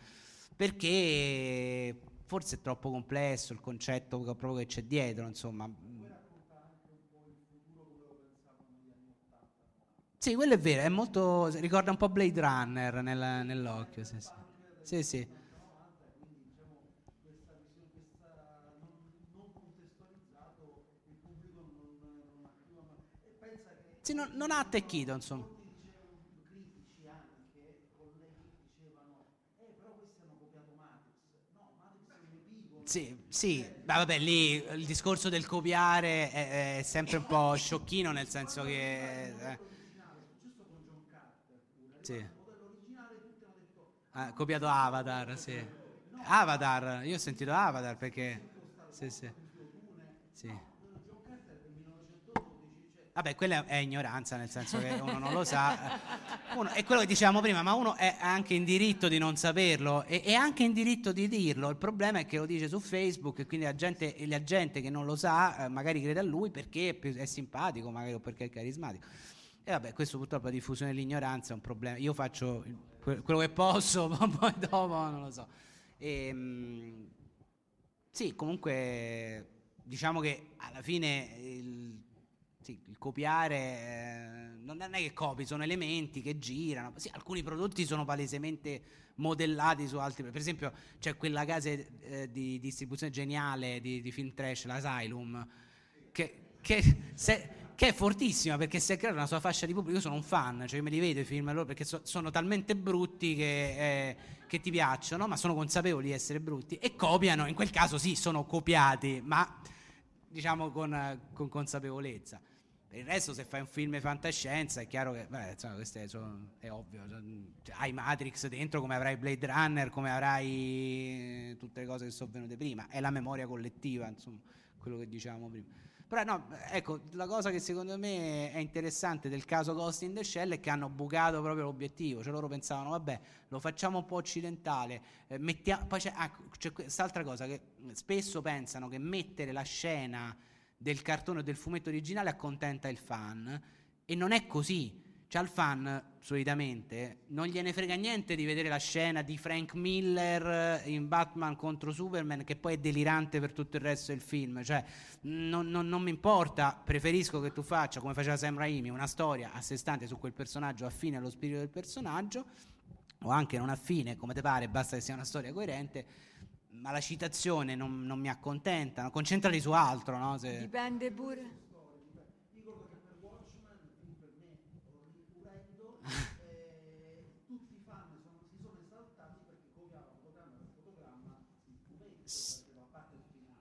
perché forse è troppo complesso il concetto proprio che c'è dietro, insomma. Sì, quello è vero, è molto, ricorda un po' Blade Runner nel, nell'occhio, sì, sì. sì, sì. Sì, non, non ha attecchito, insomma. Sì, sì, Beh, vabbè, lì il discorso del copiare è, è sempre un po' sciocchino, nel senso che... Eh. Sì. Ah, copiato Avatar, sì. Avatar, io ho sentito Avatar perché... Sì, sì. Sì. Vabbè, quella è ignoranza, nel senso che uno non lo sa. Uno, è quello che dicevamo prima, ma uno è anche in diritto di non saperlo e è anche in diritto di dirlo. Il problema è che lo dice su Facebook e quindi la gente, la gente che non lo sa eh, magari crede a lui perché è, più, è simpatico, magari o perché è carismatico. E vabbè, questo purtroppo la diffusione dell'ignoranza è un problema. Io faccio quello che posso, (laughs) ma poi dopo non lo so. E, ehm, sì, comunque diciamo che alla fine il, sì, il copiare eh, non è che copi, sono elementi che girano. Sì, alcuni prodotti sono palesemente modellati su altri. Per esempio, c'è quella casa eh, di distribuzione geniale di, di, film trash, l'Asylum, che, che, se, che, è fortissima perché si è creata una sua fascia di pubblico. Io sono un fan, cioè me li vedo i film loro perché so, sono talmente brutti che, eh, che, ti piacciono, ma sono consapevoli di essere brutti e copiano. In quel caso, sì, sono copiati, ma diciamo con, con consapevolezza. Per il resto, se fai un film di fantascienza, è chiaro che, beh, insomma, questo è, sono, è ovvio. Cioè, hai Matrix dentro, come avrai Blade Runner, come avrai tutte le cose che sono venute prima. È la memoria collettiva, insomma, quello che dicevamo prima. Però no, ecco, la cosa che secondo me è interessante del caso Ghost in the Shell è che hanno bucato proprio l'obiettivo, cioè loro pensavano, vabbè, lo facciamo un po' occidentale, eh, mettiamo, poi c'è, ah, c'è quest'altra cosa che spesso pensano che mettere la scena del cartone o del fumetto originale accontenta il fan e non è così. Cioè al fan solitamente non gliene frega niente di vedere la scena di Frank Miller in Batman contro Superman che poi è delirante per tutto il resto del film. Cioè non, non, non mi importa, preferisco che tu faccia come faceva Sam Raimi una storia a sé stante su quel personaggio affine allo spirito del personaggio o anche non affine, come ti pare, basta che sia una storia coerente ma la citazione non, non mi accontenta, concentrati su altro, no? Se... Dipende pure.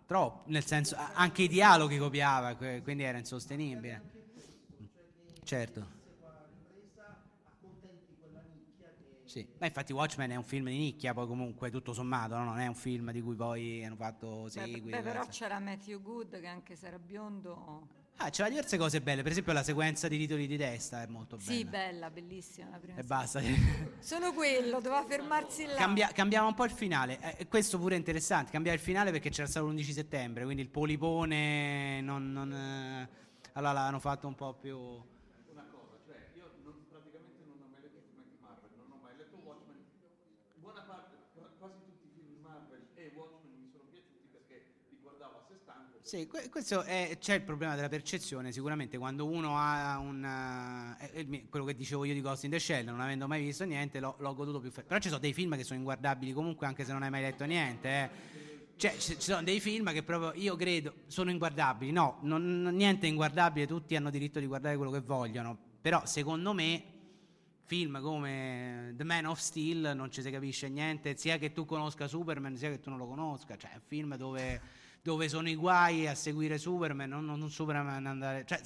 Troppo, nel senso, anche i dialoghi copiava, quindi era insostenibile. Certo. Sì, ma infatti Watchmen è un film di nicchia, poi comunque tutto sommato, no? non è un film di cui poi hanno fatto seguiti. Beh, però c'era Matthew Good che anche se era biondo... Ah, c'era diverse cose belle, per esempio la sequenza di titoli di testa è molto bella. Sì, bella, bellissima la prima. E basta. (laughs) Solo quello, doveva fermarsi là. Cambia, cambiava un po' il finale, eh, questo pure è interessante, cambiava il finale perché c'era stato l'11 settembre, quindi il polipone non... non eh, allora l'hanno fatto un po' più... Sì, questo è, c'è il problema della percezione, sicuramente quando uno ha un... Eh, quello che dicevo io di Ghost in the Shell, non avendo mai visto niente, l'ho, l'ho goduto più... Fe- però ci sono dei film che sono inguardabili comunque anche se non hai mai letto niente, eh. Cioè, ci sono dei film che proprio io credo sono inguardabili. No, non, niente è inguardabile, tutti hanno diritto di guardare quello che vogliono. Però, secondo me, film come The Man of Steel non ci si capisce niente, sia che tu conosca Superman, sia che tu non lo conosca. Cioè, è un film dove dove sono i guai a seguire Superman, non, non Superman andare... Cioè,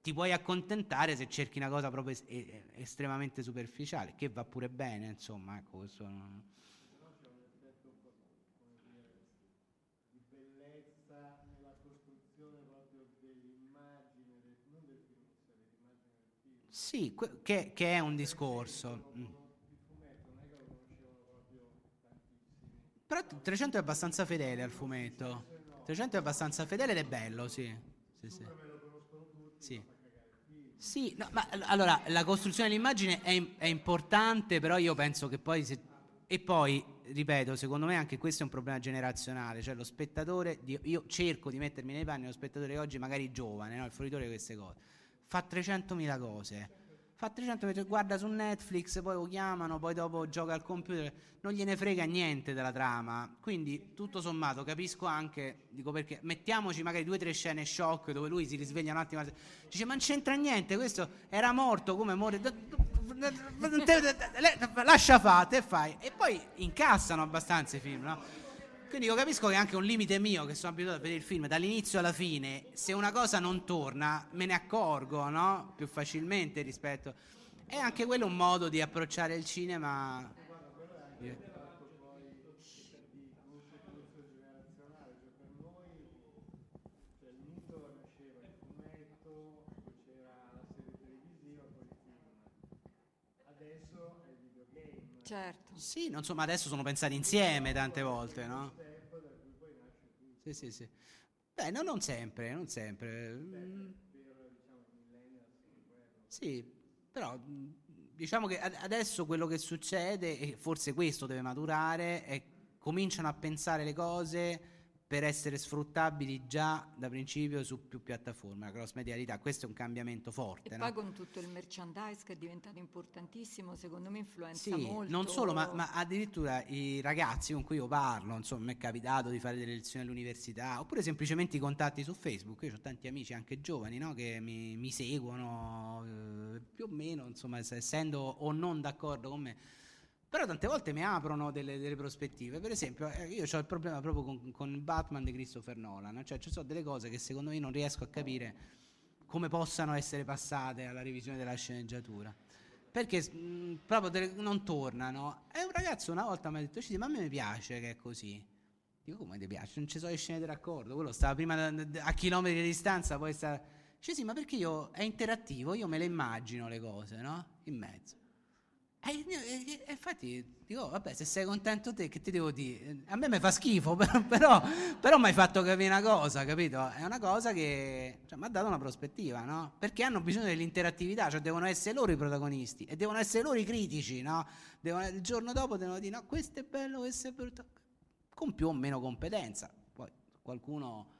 ti puoi accontentare se cerchi una cosa proprio es- estremamente superficiale, che va pure bene, insomma, ecco, questo non... Sì, che, che, è un discorso. Però 300 è abbastanza fedele al fumetto. 300 è abbastanza fedele ed è bello, sì. Sì, sì. sì. sì no, ma allora la costruzione dell'immagine è, è, importante, però io penso che poi. Se, e poi, ripeto, secondo me anche questo è un problema generazionale. Cioè, lo spettatore. Io cerco di mettermi nei panni dello spettatore oggi, magari giovane, no? il fruitore di queste cose. Fa 300.000 cose fa 300 metri, guarda su Netflix, poi lo chiamano, poi dopo gioca al computer, non gliene frega niente della trama. Quindi, tutto sommato, capisco anche, dico perché, mettiamoci magari due o tre scene shock dove lui si risveglia un attimo, dice ma non c'entra niente, questo era morto, come muore... Lascia fate e fai. E poi incassano abbastanza i film, no? Quindi io capisco che è anche un limite mio che sono abituato a vedere il film dall'inizio alla fine, se una cosa non torna me ne accorgo, no? Più facilmente rispetto... È anche quello un modo di approcciare il cinema... Certo. Sì, non so, ma adesso sono pensati insieme tante volte, no? Sì, sì, sì. Beh, no, non sempre, non sempre. Sì, però diciamo che adesso quello che succede, e forse questo deve maturare, è cominciano a pensare le cose per essere sfruttabili già da principio su più piattaforme, la cross medialità, questo è un cambiamento forte. E no? poi con tutto il merchandise che è diventato importantissimo, secondo me influenza sì, molto. non solo, ma, ma, addirittura i ragazzi con cui io parlo, insomma, mi è capitato di fare delle lezioni all'università, oppure semplicemente i contatti su Facebook, io ho tanti amici anche giovani no? che mi, mi seguono, eh, più o meno, insomma, essendo o non d'accordo con me però tante volte mi aprono delle, delle prospettive. Per esempio, eh, io ho il problema proprio con, con Batman di Christopher Nolan, cioè ci sono delle cose che secondo me non riesco a capire come possano essere passate alla revisione della sceneggiatura. Perché mh, proprio delle, non tornano. E un ragazzo una volta mi ha detto: Ma a me mi piace che è così. Dico, come ti piace? Non ci sono le scene di raccordo. Quello stava prima a chilometri di distanza, poi sta. Dice sì, ma perché io è interattivo, io me le immagino le cose, no? In mezzo. E, e, e, infatti dico, vabbè, se sei contento te, che ti devo dire? A me mi fa schifo, (laughs) però, però, mi hai fatto capire una cosa, capito? È una cosa che cioè, mi ha dato una prospettiva, no? Perché hanno bisogno dell'interattività, cioè devono essere loro i protagonisti e devono essere loro i critici, no? Devono, il giorno dopo devono dire, no, questo è bello, questo è brutto, con più o meno competenza. Poi qualcuno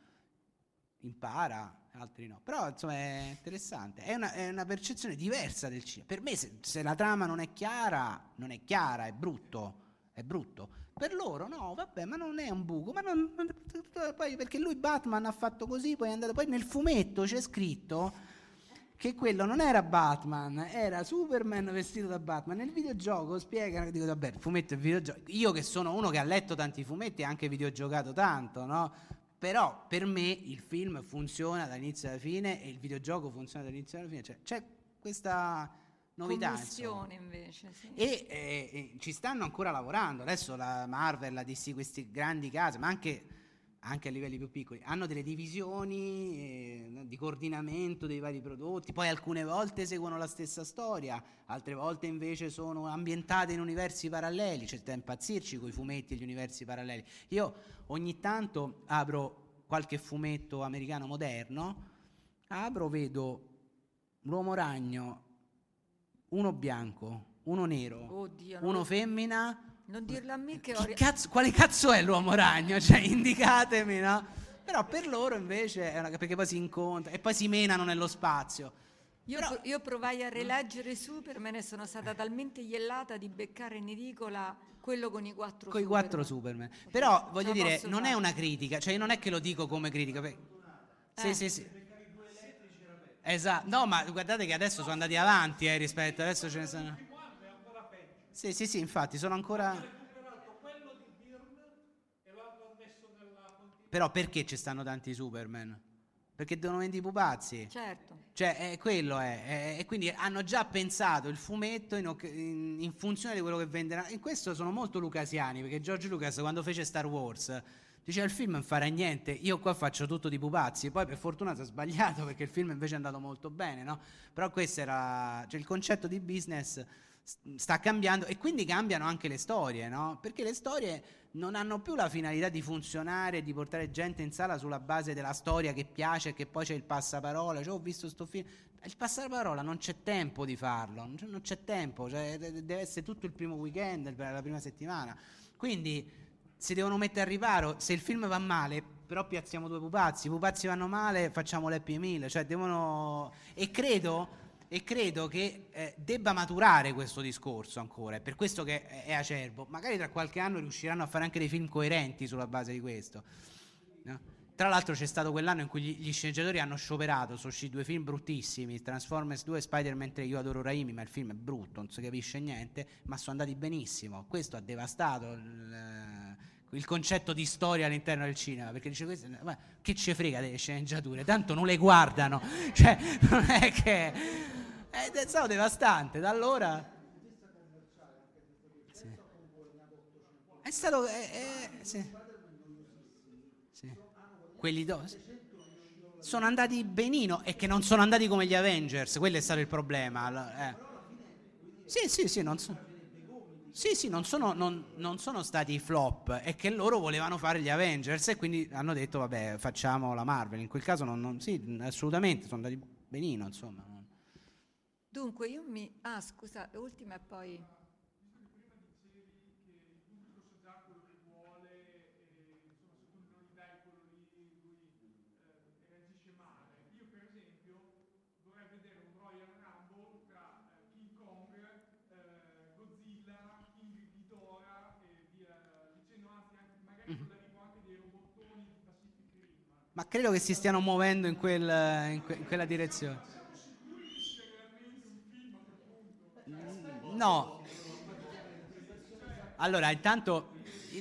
impara, altri no. Però insomma è interessante, è una, è una percezione diversa del cinema. Per me se, se, la trama non è chiara, non è chiara, è brutto, è brutto. Per loro no, vabbè, ma non è un buco, ma non, poi perché lui Batman ha fatto così, poi è andato, poi nel fumetto c'è scritto che quello non era Batman, era Superman vestito da Batman. Nel videogioco spiegano, dico vabbè, fumetto il videogioco. Io che sono uno che ha letto tanti fumetti e anche videogiocato tanto, no? Però per me il film funziona dall'inizio alla fine e il videogioco funziona dall'inizio alla fine. Cioè, c'è questa novità. Commissione invece, sì. E, eh, e, ci stanno ancora lavorando. Adesso la Marvel, la DC, questi grandi casi, ma anche anche a livelli più piccoli, hanno delle divisioni eh, di coordinamento dei vari prodotti, poi alcune volte seguono la stessa storia, altre volte invece sono ambientate in universi paralleli, c'è da impazzirci con i fumetti e gli universi paralleli. Io ogni tanto apro qualche fumetto americano moderno, apro, vedo l'uomo ragno, uno bianco, uno nero, Oddio, uno femmina non dirlo a me che ho... Cazzo, quale cazzo è l'uomo ragno? (laughs) Cioè, indicatemi, no? Però per loro invece è una... perché poi si incontrano e poi si menano nello spazio. Io, Però... io provai a rileggere Superman e sono stata talmente iellata di beccare in edicola quello con i quattro con Superman. i quattro Superman. Però voglio dire, non fare. è una critica, cioè non è che lo dico come critica. Perché... Eh. Sì, sì, sì. Esatto, no, ma guardate che adesso sono andati avanti eh, rispetto, adesso ce ne sono. Sì, sì, sì, infatti sono ancora... Però perché ci stanno tanti Superman? Perché devono vendere i pupazzi. Certo. Cioè, eh, quello è, E quindi hanno già pensato il fumetto in, in, in, funzione di quello che venderà. In questo sono molto lucasiani, perché George Lucas quando fece Star Wars diceva il film non farà niente, io qua faccio tutto di pupazzi. Poi per fortuna si è sbagliato (laughs) perché il film invece è andato molto bene, no? Però questo era... Cioè, il concetto di business sta cambiando e quindi cambiano anche le storie, no? Perché le storie non hanno più la finalità di funzionare, di portare gente in sala sulla base della storia che piace che poi c'è il passaparola, cioè ho visto sto film, il passaparola non c'è tempo di farlo, non c'è tempo, cioè deve essere tutto il primo weekend, la prima settimana. Quindi si devono mettere a riparo, se il film va male, però piazziamo due pupazzi, i pupazzi vanno male, facciamo l'happy meal, cioè devono... E credo e credo che eh, debba maturare questo discorso ancora, è per questo che è acerbo. Magari tra qualche anno riusciranno a fare anche dei film coerenti sulla base di questo. No? Tra l'altro c'è stato quell'anno in cui gli, sceneggiatori hanno scioperato, sono usciti due film bruttissimi, Transformers 2 e Spider-Man 3, io adoro Raimi, ma il film è brutto, non si capisce niente, ma sono andati benissimo. Questo ha devastato il, il concetto di storia all'interno del cinema, perché dice questo, ma che ci frega delle sceneggiature, tanto non le guardano, (laughs) cioè non è che è stato devastante, da allora sì. è stato eh, eh, sì. Sì. quelli do, sono andati benino e che non sono andati come gli Avengers, quello è stato il problema. Eh. Sì, sì, sì, non so. Sì, sì, non sono, non, non sono, stati i flop, è che loro volevano fare gli Avengers e quindi hanno detto vabbè facciamo la Marvel. In quel caso non, non sì, assolutamente, sono andati benino, insomma. Dunque io mi... Ah scusa, ultima e poi... ma credo che si stiano muovendo in, quel, in, que, in quella direzione. No. Allora, intanto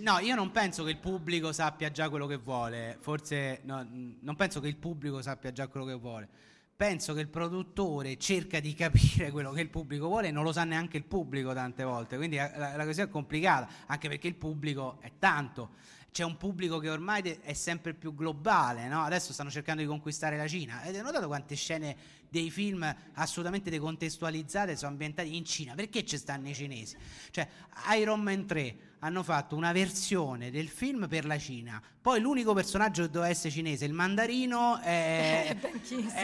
no, io non penso che il pubblico sappia già quello che vuole, forse no, non penso che il pubblico sappia già quello che vuole. Penso che il produttore cerca di capire quello che il pubblico vuole e non lo sa neanche il pubblico tante volte, quindi la, la cosa è complicata, anche perché il pubblico è tanto c'è un pubblico che ormai è sempre più globale, no? adesso stanno cercando di conquistare la Cina. Avete notato quante scene dei film assolutamente decontestualizzate sono ambientati in Cina? Perché ci stanno i cinesi? Cioè, Iron Man 3 hanno fatto una versione del film per la Cina, poi l'unico personaggio che doveva essere cinese, il mandarino, è. (laughs)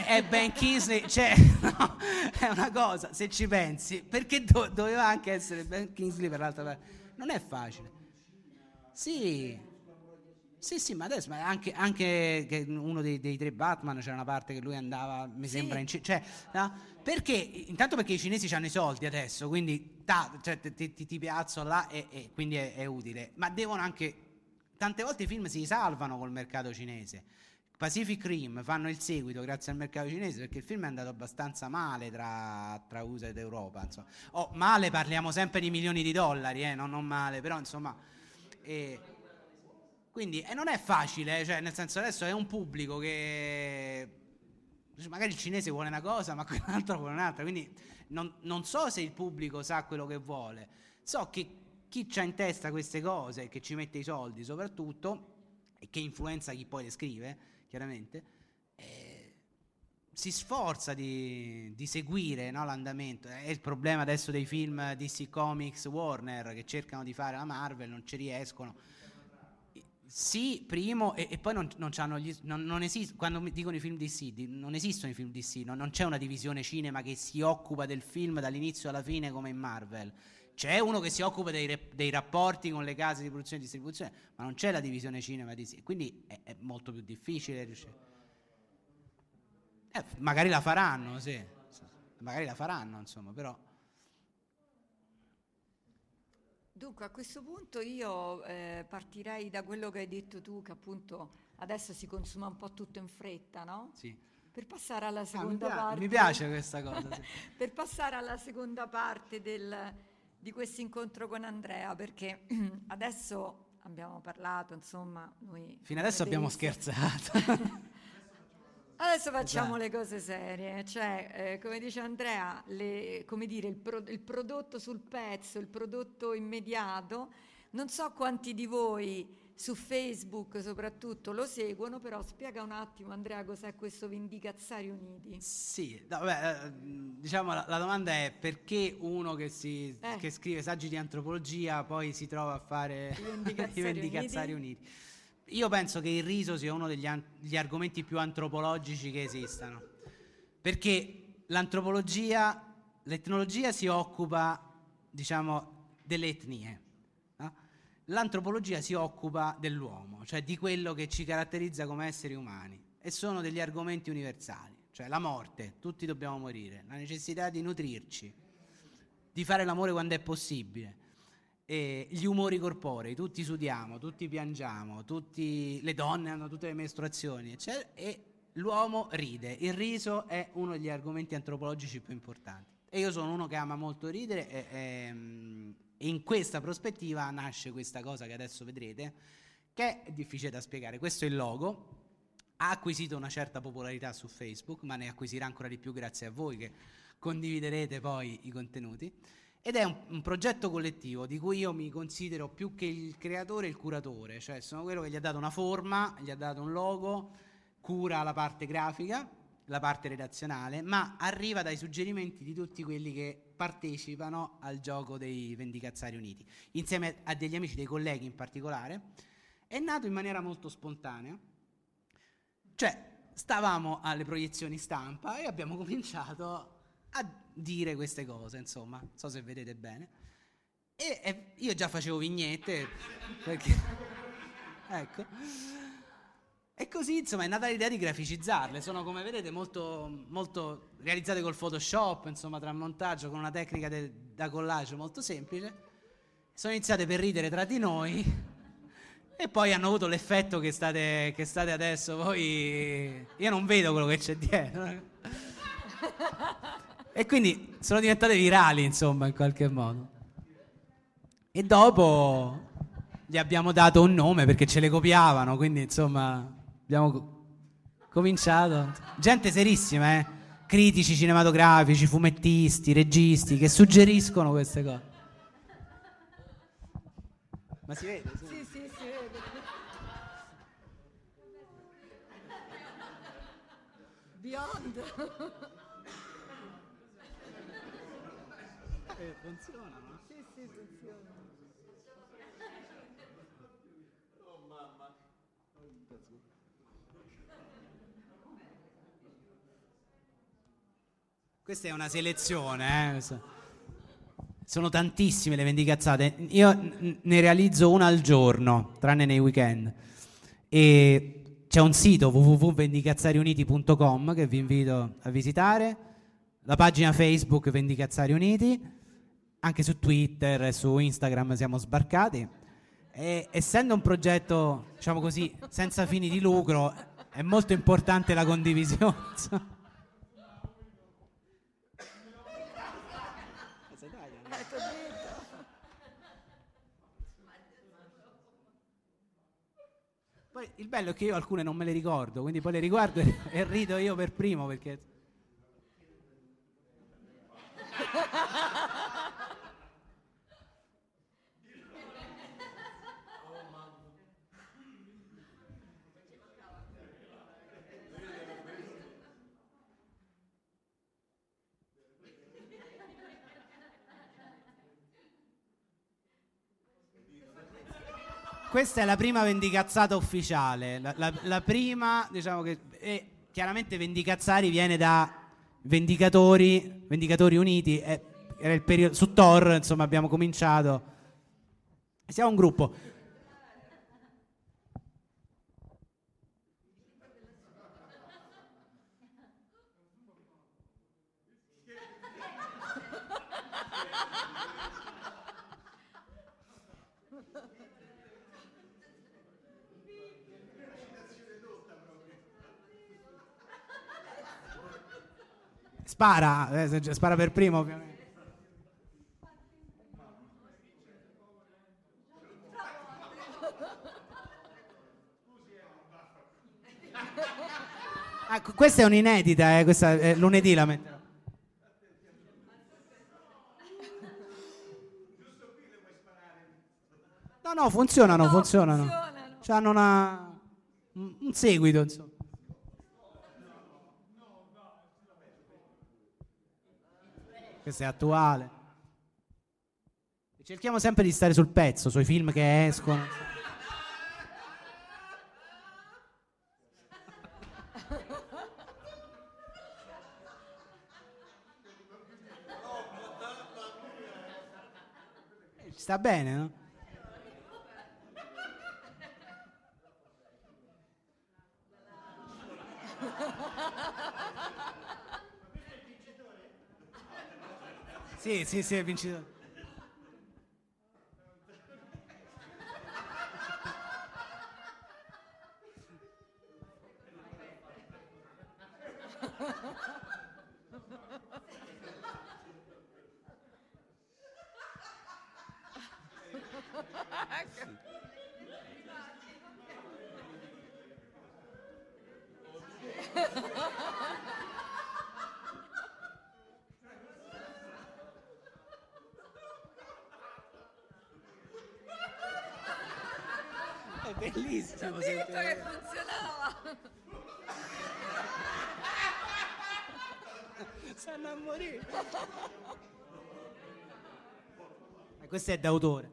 È, ben Kingsley. Cioè, (laughs) no, è una cosa, se ci pensi, perché do, doveva anche essere Ben Kingsley per l'altra parte? Non è facile. Sì, sì, sì, ma adesso ma anche, anche uno dei, dei, tre Batman c'era una parte che lui andava, mi sì. sembra, in cioè, no? perché? Intanto perché i cinesi hanno i soldi adesso, quindi ta, cioè, ti, ti, ti, piazzo là e, e quindi è, è, utile, ma devono anche, tante volte i film si salvano col mercato cinese. Pacific Rim fanno il seguito grazie al mercato cinese perché il film è andato abbastanza male tra, tra USA ed Europa. Insomma. Oh, male parliamo sempre di milioni di dollari, eh, non, non male, però insomma... Eh, quindi e non è facile, cioè, nel senso adesso è un pubblico che magari il cinese vuole una cosa, ma quell'altro vuole un'altra. Quindi non, non, so se il pubblico sa quello che vuole. So che chi ha in testa queste cose, che ci mette i soldi soprattutto, e che influenza chi poi le scrive, chiaramente, eh, si sforza di, di seguire no, l'andamento. È il problema adesso dei film DC Comics Warner che cercano di fare la Marvel, non ci riescono sì, primo, e, e poi non, non, gli, non, non esiste, quando dicono i film DC, non esistono i film DC, non, c'è una divisione cinema che si occupa del film dall'inizio alla fine come in Marvel. C'è uno che si occupa dei, dei, rapporti con le case di produzione e distribuzione, ma non c'è la divisione cinema DC, quindi è, è molto più difficile riuscire. Eh, magari la faranno, sì. Magari la faranno, insomma, però. Dunque a questo punto io eh, partirei da quello che hai detto tu, che appunto adesso si consuma un po' tutto in fretta, no? Sì. Per passare alla seconda ah, mi parte. Mi piace questa cosa. Sì. (laughs) per passare alla seconda parte del, di questo incontro con Andrea, perché (clears throat) adesso abbiamo parlato, insomma, noi. Fino adesso abbiamo scherzato. (laughs) Adesso facciamo esatto. le cose serie, cioè eh, come dice Andrea, le, come dire, il, pro, il, prodotto sul pezzo, il prodotto immediato, non so quanti di voi su Facebook soprattutto lo seguono, però spiega un attimo Andrea cos'è questo Vendicazzari Uniti. Sì, no, beh, eh, diciamo la, la, domanda è perché uno che, si, eh. che, scrive saggi di antropologia poi si trova a fare (laughs) i Vendicazzari Uniti. Io penso che il riso sia uno degli an- argomenti più antropologici che esistano, perché l'antropologia, l'etnologia si occupa, diciamo, delle etnie, no? l'antropologia si occupa dell'uomo, cioè di quello che ci caratterizza come esseri umani, e sono degli argomenti universali, cioè la morte, tutti dobbiamo morire, la necessità di nutrirci, di fare l'amore quando è possibile e gli umori corporei, tutti sudiamo, tutti piangiamo, tutti, le donne hanno tutte le mestruazioni, eccetera, e l'uomo ride. Il riso è uno degli argomenti antropologici più importanti. E io sono uno che ama molto ridere e, e, e in questa prospettiva nasce questa cosa che adesso vedrete, che è difficile da spiegare. Questo è il logo, ha acquisito una certa popolarità su Facebook, ma ne acquisirà ancora di più grazie a voi che condividerete poi i contenuti. Ed è un, un, progetto collettivo di cui io mi considero più che il creatore il curatore, cioè sono quello che gli ha dato una forma, gli ha dato un logo, cura la parte grafica, la parte redazionale, ma arriva dai suggerimenti di tutti quelli che partecipano al gioco dei Vendicazzari Uniti, insieme a degli amici, dei colleghi in particolare. È nato in maniera molto spontanea, cioè stavamo alle proiezioni stampa e abbiamo cominciato a dire queste cose, insomma, non so se vedete bene. E, e io già facevo vignette, perché... (laughs) ecco. E così, insomma, è nata l'idea di graficizzarle. Sono, come vedete, molto, molto realizzate col Photoshop, insomma, tra montaggio, con una tecnica de, da collage molto semplice. Sono iniziate per ridere tra di noi. E poi hanno avuto l'effetto che state, che state adesso voi... Io non vedo quello che c'è dietro. E quindi sono diventate virali, insomma, in qualche modo. E dopo gli abbiamo dato un nome perché ce le copiavano, quindi insomma abbiamo cominciato. Gente serissima, eh? Critici cinematografici, fumettisti, registi che suggeriscono queste cose. Ma si vede? Sì, sì, sì si vede. Beyond. Eh, funziona, no? Sì, sì, funziona. Questa è una selezione, eh? Sono tantissime le vendicazzate. Io ne realizzo una al giorno, tranne nei weekend. E c'è un sito www.vendicazzariuniti.com che vi invito a visitare, la pagina Facebook Vendicazzari Uniti, anche su Twitter e su Instagram siamo sbarcati. E, essendo un progetto, diciamo così, senza fini di lucro, è molto importante la condivisione. Poi il bello è che io alcune non me le ricordo, quindi poi le riguardo e, (laughs) e rido io per primo perché... questa è la prima vendicazzata ufficiale. La, la, la prima, diciamo che. E chiaramente Vendicazzari viene da Vendicatori, Vendicatori Uniti. È, era il periodo. Su Tor, insomma, abbiamo cominciato. Siamo un gruppo. Spara, eh, spara per primo ovviamente. Ah, questa è un'inedita, eh, questa è lunedì la metterò. No, no, funzionano, No, funzionano. funzionano. Hanno una, un seguito, insomma. Questo è attuale. Cerchiamo sempre di stare sul pezzo, sui film che escono. Ci sta bene, no? Sì, sì, sì, è vincitore. È bellissimo. Ho detto che funzionava. Stanno a morire. Eh, questo è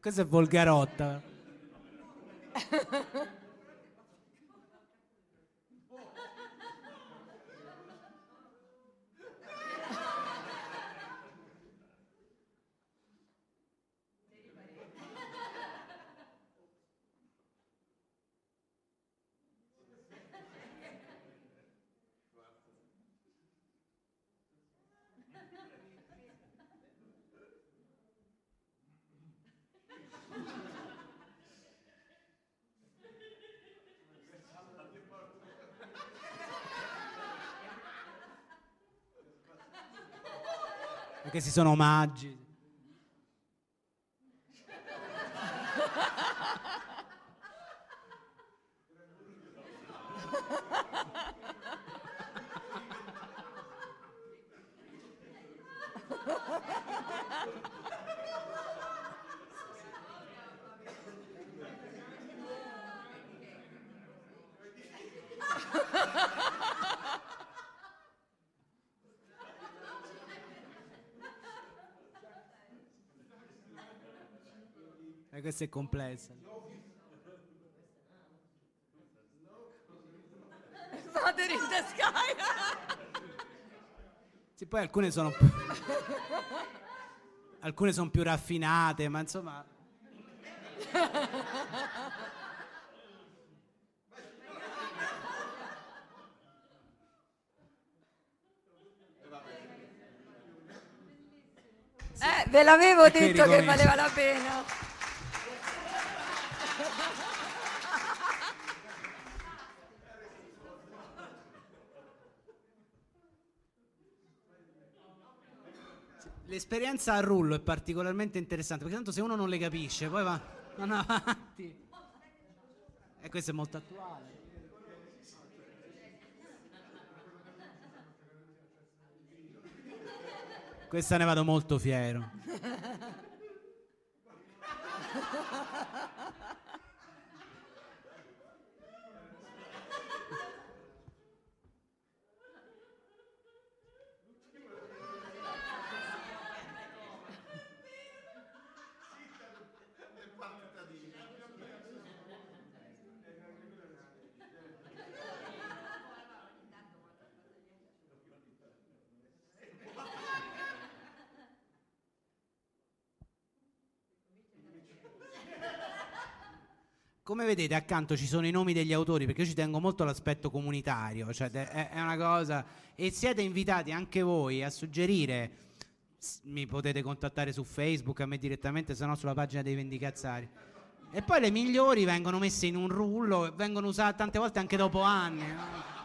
Questa è volgarotta. (laughs) Perché si sono omaggi. Questa è complessa. Father in the sky. Sì, poi alcune sono alcune sono più raffinate, ma insomma... Eh, ve l'avevo E detto che valeva la pena. L'esperienza a rullo è particolarmente interessante, perché tanto se uno non le capisce, poi va vanno avanti. E questo è molto attuale. Questa ne vado molto fiero. Come vedete accanto ci sono i nomi degli autori perché io ci tengo molto all'aspetto comunitario, cioè è, è una cosa e siete invitati anche voi a suggerire, mi potete contattare su Facebook, a me direttamente, se no sulla pagina dei Vendicazzari. E poi le migliori vengono messe in un rullo e vengono usate tante volte anche dopo anni. (laughs)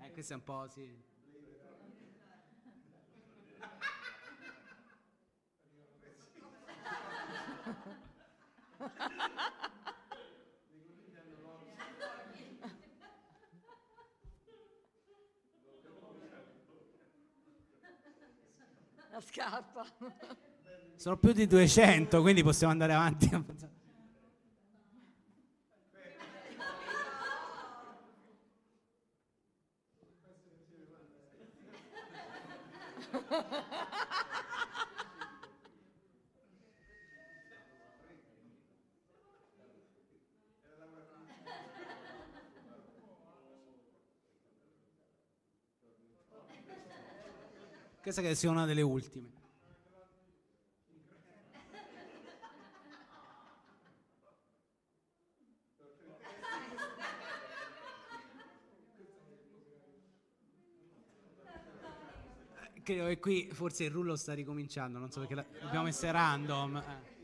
Eh, questo è un po' sì. La scarpa. Sono più di 200, quindi possiamo andare avanti. Questa che sia una delle ultime. Credo che qui forse il rullo sta ricominciando, non so perché la- l'abbiamo messa random. eh.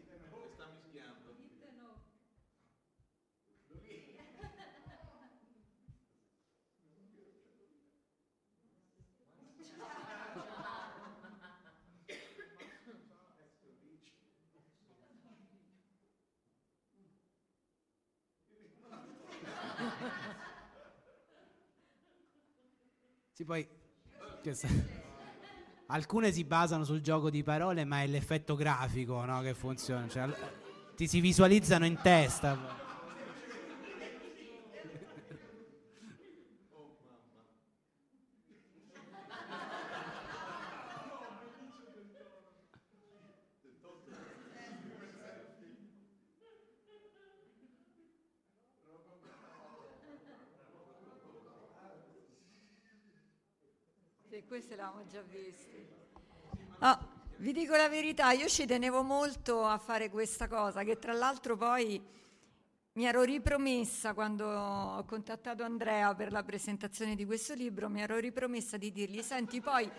Sì, poi... Questa... Alcune si basano sul gioco di parole, ma è l'effetto grafico no, che funziona. Cioè, ti si visualizzano in testa. queste l'avevamo già viste. Ah, vi dico la verità, io ci tenevo molto a fare questa cosa, che tra l'altro poi mi ero ripromessa quando ho contattato Andrea per la presentazione di questo libro, mi ero ripromessa di dirgli, senti poi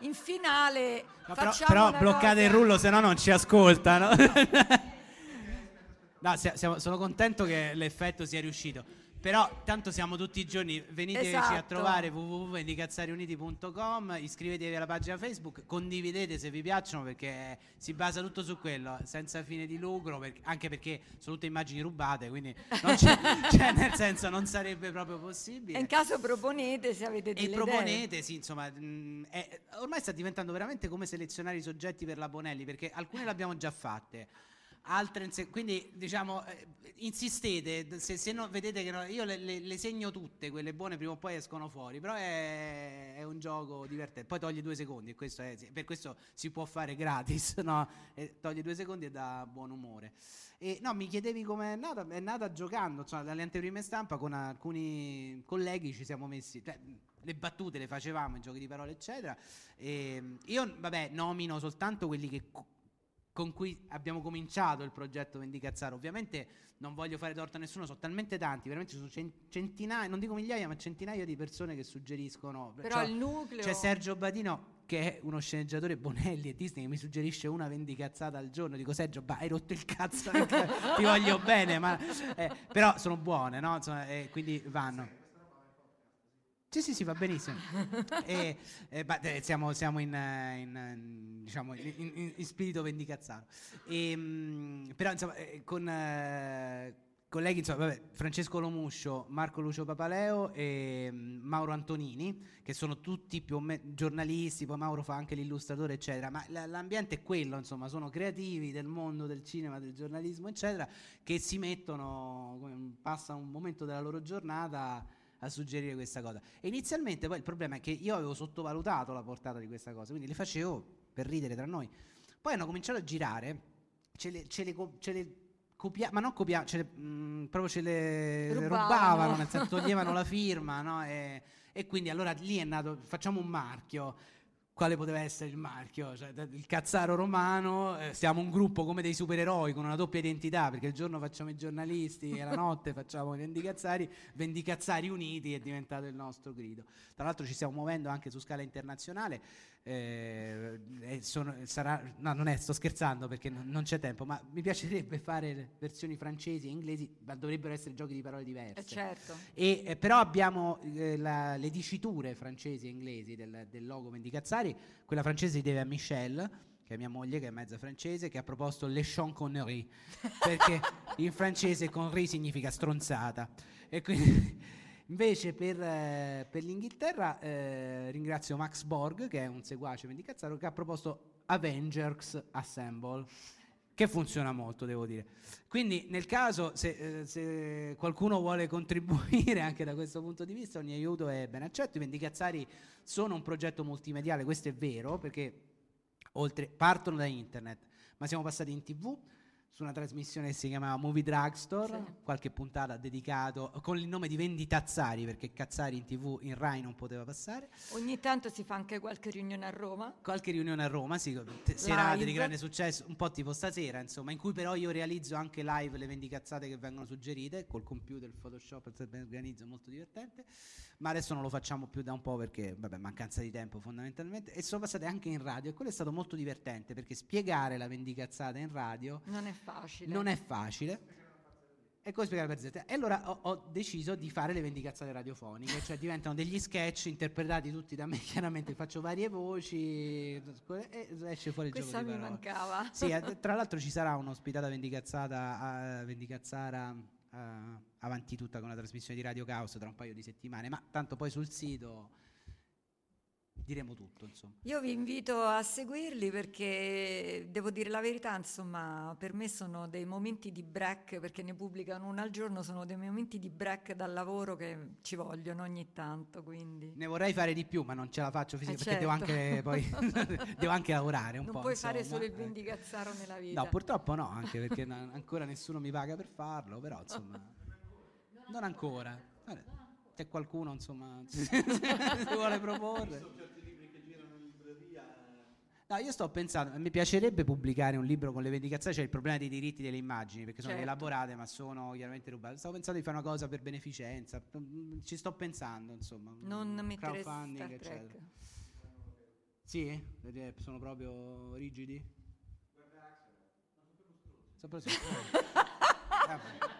in finale no, però, però bloccate cosa... il rullo, se no non ci ascoltano. (laughs) no, siamo, sono contento che l'effetto sia riuscito. Però tanto siamo tutti i giorni, veniteci esatto. a trovare www.indicazzariuniti.com, iscrivetevi alla pagina Facebook, condividete se vi piacciono perché si basa tutto su quello, senza fine di lucro, per, anche perché sono tutte immagini rubate, quindi (laughs) cioè, nel senso non sarebbe proprio possibile. E in caso proponete se avete delle e idee. proponete, sì, insomma, mh, mm, è, ormai sta diventando veramente come selezionare i soggetti per la Bonelli, perché alcune le abbiamo già fatte altre quindi diciamo eh, insistete se, se no, vedete che no, io le, le, le, segno tutte quelle buone prima o poi escono fuori però è, è un gioco divertente. Poi togli due secondi questo è, per questo si può fare gratis (laughs) no? e togli due secondi e dà buon umore. E no mi chiedevi come è nata è nata giocando cioè, dalle anteprime stampa con alcuni colleghi ci siamo messi cioè, le battute le facevamo i giochi di parole eccetera. E io vabbè nomino soltanto quelli che con cui abbiamo cominciato il progetto Vendicazzaro. Ovviamente non voglio fare torto a nessuno, sono talmente tanti, veramente sono centinaia, non dico migliaia, ma centinaia di persone che suggeriscono. Però cioè, il nucleo... C'è Sergio Badino che è uno sceneggiatore Bonelli e Disney che mi suggerisce una vendicazzata al giorno. Dico Sergio, bah, hai rotto il cazzo, (laughs) ti voglio bene, ma... Eh, però sono buone, no? Insomma, eh, quindi vanno. Sì, sì, sì, va benissimo. (laughs) e, e, beh, siamo, siamo in, in, diciamo, in, in, spirito vendicazzato. E, mh, però, insomma, eh, con eh, colleghi, insomma, vabbè, Francesco Lomuscio, Marco Lucio Papaleo e mh, Mauro Antonini, che sono tutti più o meno giornalisti, poi Mauro fa anche l'illustratore, eccetera. Ma l'ambiente è quello, insomma, sono creativi del mondo del cinema, del giornalismo, eccetera, che si mettono, passano un momento della loro giornata a suggerire questa cosa. E inizialmente poi il problema è che io avevo sottovalutato la portata di questa cosa, quindi le facevo per ridere tra noi. Poi hanno cominciato a girare, ce le, ce le, ce le copia- ma non copiavano, mm, proprio ce le rubavano, rubavano nel senso toglievano la firma, no? e, e quindi allora lì è nato, facciamo un marchio quale poteva essere il marchio, cioè, il cazzaro romano, eh, siamo un gruppo come dei supereroi con una doppia identità, perché il giorno facciamo i giornalisti e la (laughs) notte facciamo i vendicazzari, vendicazzari uniti è diventato il nostro grido. Tra l'altro ci stiamo muovendo anche su scala internazionale, eh, sono, sarà, no, non è, sto scherzando perché non, non, c'è tempo, ma mi piacerebbe fare versioni francesi e inglesi, ma dovrebbero essere giochi di parole diverse. Eh certo. e, eh, però abbiamo eh, la, le diciture francesi e inglesi del, del logo Mendicazzari, quella francese si deve a Michelle, che è mia moglie, che è mezza francese, che ha proposto le conneries, perché (laughs) in francese connerie significa stronzata. E quindi Invece per, eh, per l'Inghilterra eh, ringrazio Max Borg, che è un seguace Mendicazzaro, che ha proposto Avengers Assemble, che funziona molto, devo dire. Quindi nel caso, se, eh, se, qualcuno vuole contribuire anche da questo punto di vista, ogni aiuto è ben accetto. I Vendicazzari sono un progetto multimediale, questo è vero, perché oltre, partono da internet, ma siamo passati in tv, su una trasmissione che si chiamava Movie Drugstore, sì. qualche puntata dedicato con il nome di Venditazzari, perché Cazzari in tv in Rai non poteva passare. Ogni tanto si fa anche qualche riunione a Roma. Qualche riunione a Roma, sì, serate di grande successo, un po' tipo stasera, insomma, in cui però io realizzo anche live le vendicazzate che vengono suggerite, col computer, il Photoshop, organizzo, è molto divertente ma adesso non lo facciamo più da un po' perché, vabbè, mancanza di tempo fondamentalmente, e sono passate anche in radio e quello è stato molto divertente perché spiegare la vendicazzata in radio non è facile. Non è facile. E come spiegare per Z? E allora ho, ho, deciso di fare le vendicazzate radiofoniche, cioè diventano degli sketch interpretati tutti da me, (laughs) chiaramente faccio varie voci e esce fuori il Questa gioco di parole. mi mancava. Sì, (laughs) tra l'altro ci sarà un'ospitata vendicazzata, uh, vendicazzara uh, avanti tutta con la trasmissione di Radio Caos tra un paio di settimane, ma tanto poi sul sito diremo tutto. Insomma. Io vi invito a seguirli perché devo dire la verità, insomma, per me sono dei momenti di break, perché ne pubblicano uno al giorno, sono dei momenti di break dal lavoro che ci vogliono ogni tanto. Quindi. Ne vorrei fare di più, ma non ce la faccio fisicamente Eh, perché devo certo. anche, poi, (laughs) devo anche lavorare un Non po'. puoi insomma. fare solo il Eh. vendicazzaro nella vita. No, purtroppo no, anche perché na- ancora nessuno mi paga per farlo, però insomma, non ancora. Se qualcuno insomma (laughs) si vuole proporre. No, io sto pensando, mi piacerebbe pubblicare un libro con le vendicazioni, c'è il problema dei diritti delle immagini, perché sono Certo. elaborate ma sono chiaramente rubate. Stavo pensando di fare una cosa per beneficenza, mm, ci sto pensando, insomma. non mm, mettere crowdfunding, eccetera. Sì? Perché Sono proprio rigidi? (laughs) Sono proprio Vabbè.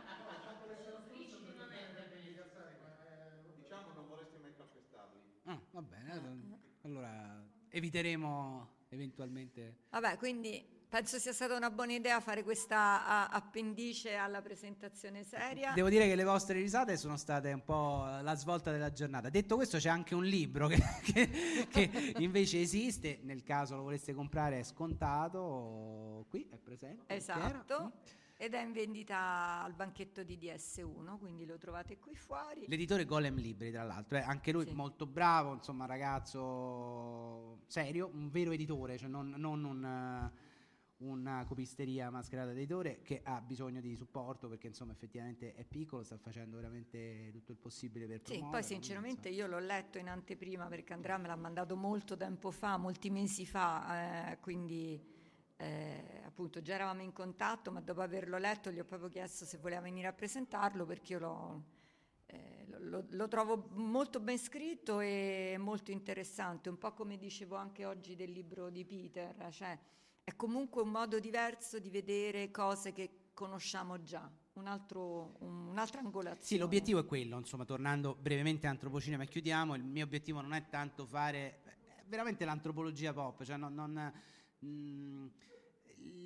Ah, va bene, allora eviteremo eventualmente... Vabbè, quindi penso sia stata una buona idea fare questa appendice alla presentazione seria. Devo dire che le vostre risate sono state un po' la svolta della giornata. Detto questo, c'è anche un libro che, (laughs) che- che invece esiste, nel caso lo voleste comprare è scontato, qui è presente. Esatto. Ed è in vendita al banchetto di DS1, quindi lo trovate qui fuori. L'editore Golem Libri, tra l'altro, è anche lui Sì. molto bravo, insomma, ragazzo serio, un vero editore, cioè non, non un, eh, una copisteria mascherata da editore che ha bisogno di supporto perché insomma effettivamente è piccolo, sta facendo veramente tutto il possibile per Sì, promuoverlo. poi sinceramente io l'ho letto in anteprima perché Andrea me l'ha mandato molto tempo fa, molti mesi fa, eh, quindi eh, appunto già eravamo in contatto, ma dopo averlo letto gli ho proprio chiesto se voleva venire a presentarlo perché io eh, lo, lo- lo trovo molto ben scritto e molto interessante, un po' come dicevo anche oggi del libro di Peter, cioè è comunque un modo diverso di vedere cose che conosciamo già, un altro- un- un'altra angolazione. Sì, l'obiettivo è quello, insomma, tornando brevemente a Antropocinema e chiudiamo, il mio obiettivo non è tanto fare veramente l'antropologia pop, cioè non, non, mm,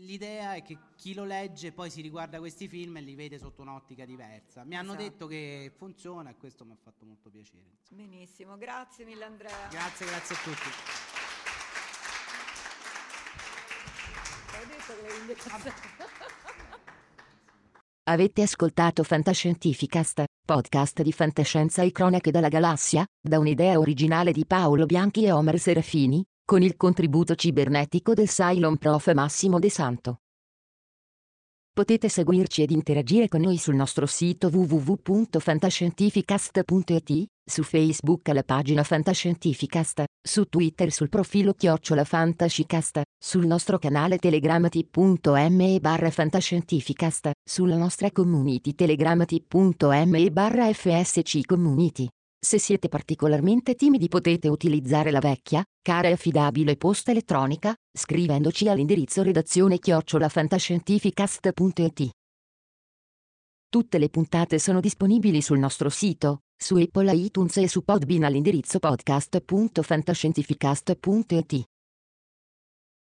l'idea è che chi lo legge poi si riguarda questi film e li vede sotto un'ottica diversa. Mi hanno Esatto. detto che funziona e questo mi ha fatto molto piacere. insomma. Benissimo, grazie mille Andrea. Grazie, grazie a tutti. (laughs) Avete ascoltato Fantascientificast, podcast di fantascienza e cronache dalla galassia, da un'idea originale di Paolo Bianchi e Omer Serafini, con il contributo cibernetico del Cylon Prof Massimo De Santo. Potete seguirci ed interagire con noi sul nostro sito www.fantascientificast.it, su Facebook alla pagina Fantascientificast, su Twitter sul profilo Chiocciola Fantascicast, sul nostro canale Telegram t.me barra Fantascientificast, sulla nostra community Telegram t.me barra FSC Community. Se siete particolarmente timidi potete utilizzare la vecchia, cara e affidabile posta elettronica, scrivendoci all'indirizzo redazione chiocciolafantascientificast.it. Tutte le puntate sono disponibili sul nostro sito, su Apple iTunes e su Podbean all'indirizzo podcast.fantascientificast.it.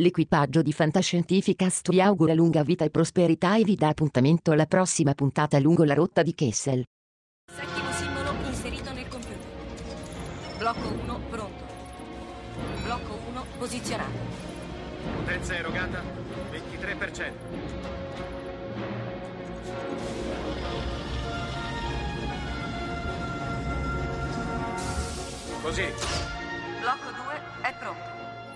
L'equipaggio di Fantascientificast vi augura lunga vita e prosperità e vi dà appuntamento alla prossima puntata lungo la rotta di Kessel. Settimo simbolo inserito nel computer. Blocco 1 pronto. Blocco 1 posizionato. Potenza erogata 23%. Così, Blocco 2 è pronto.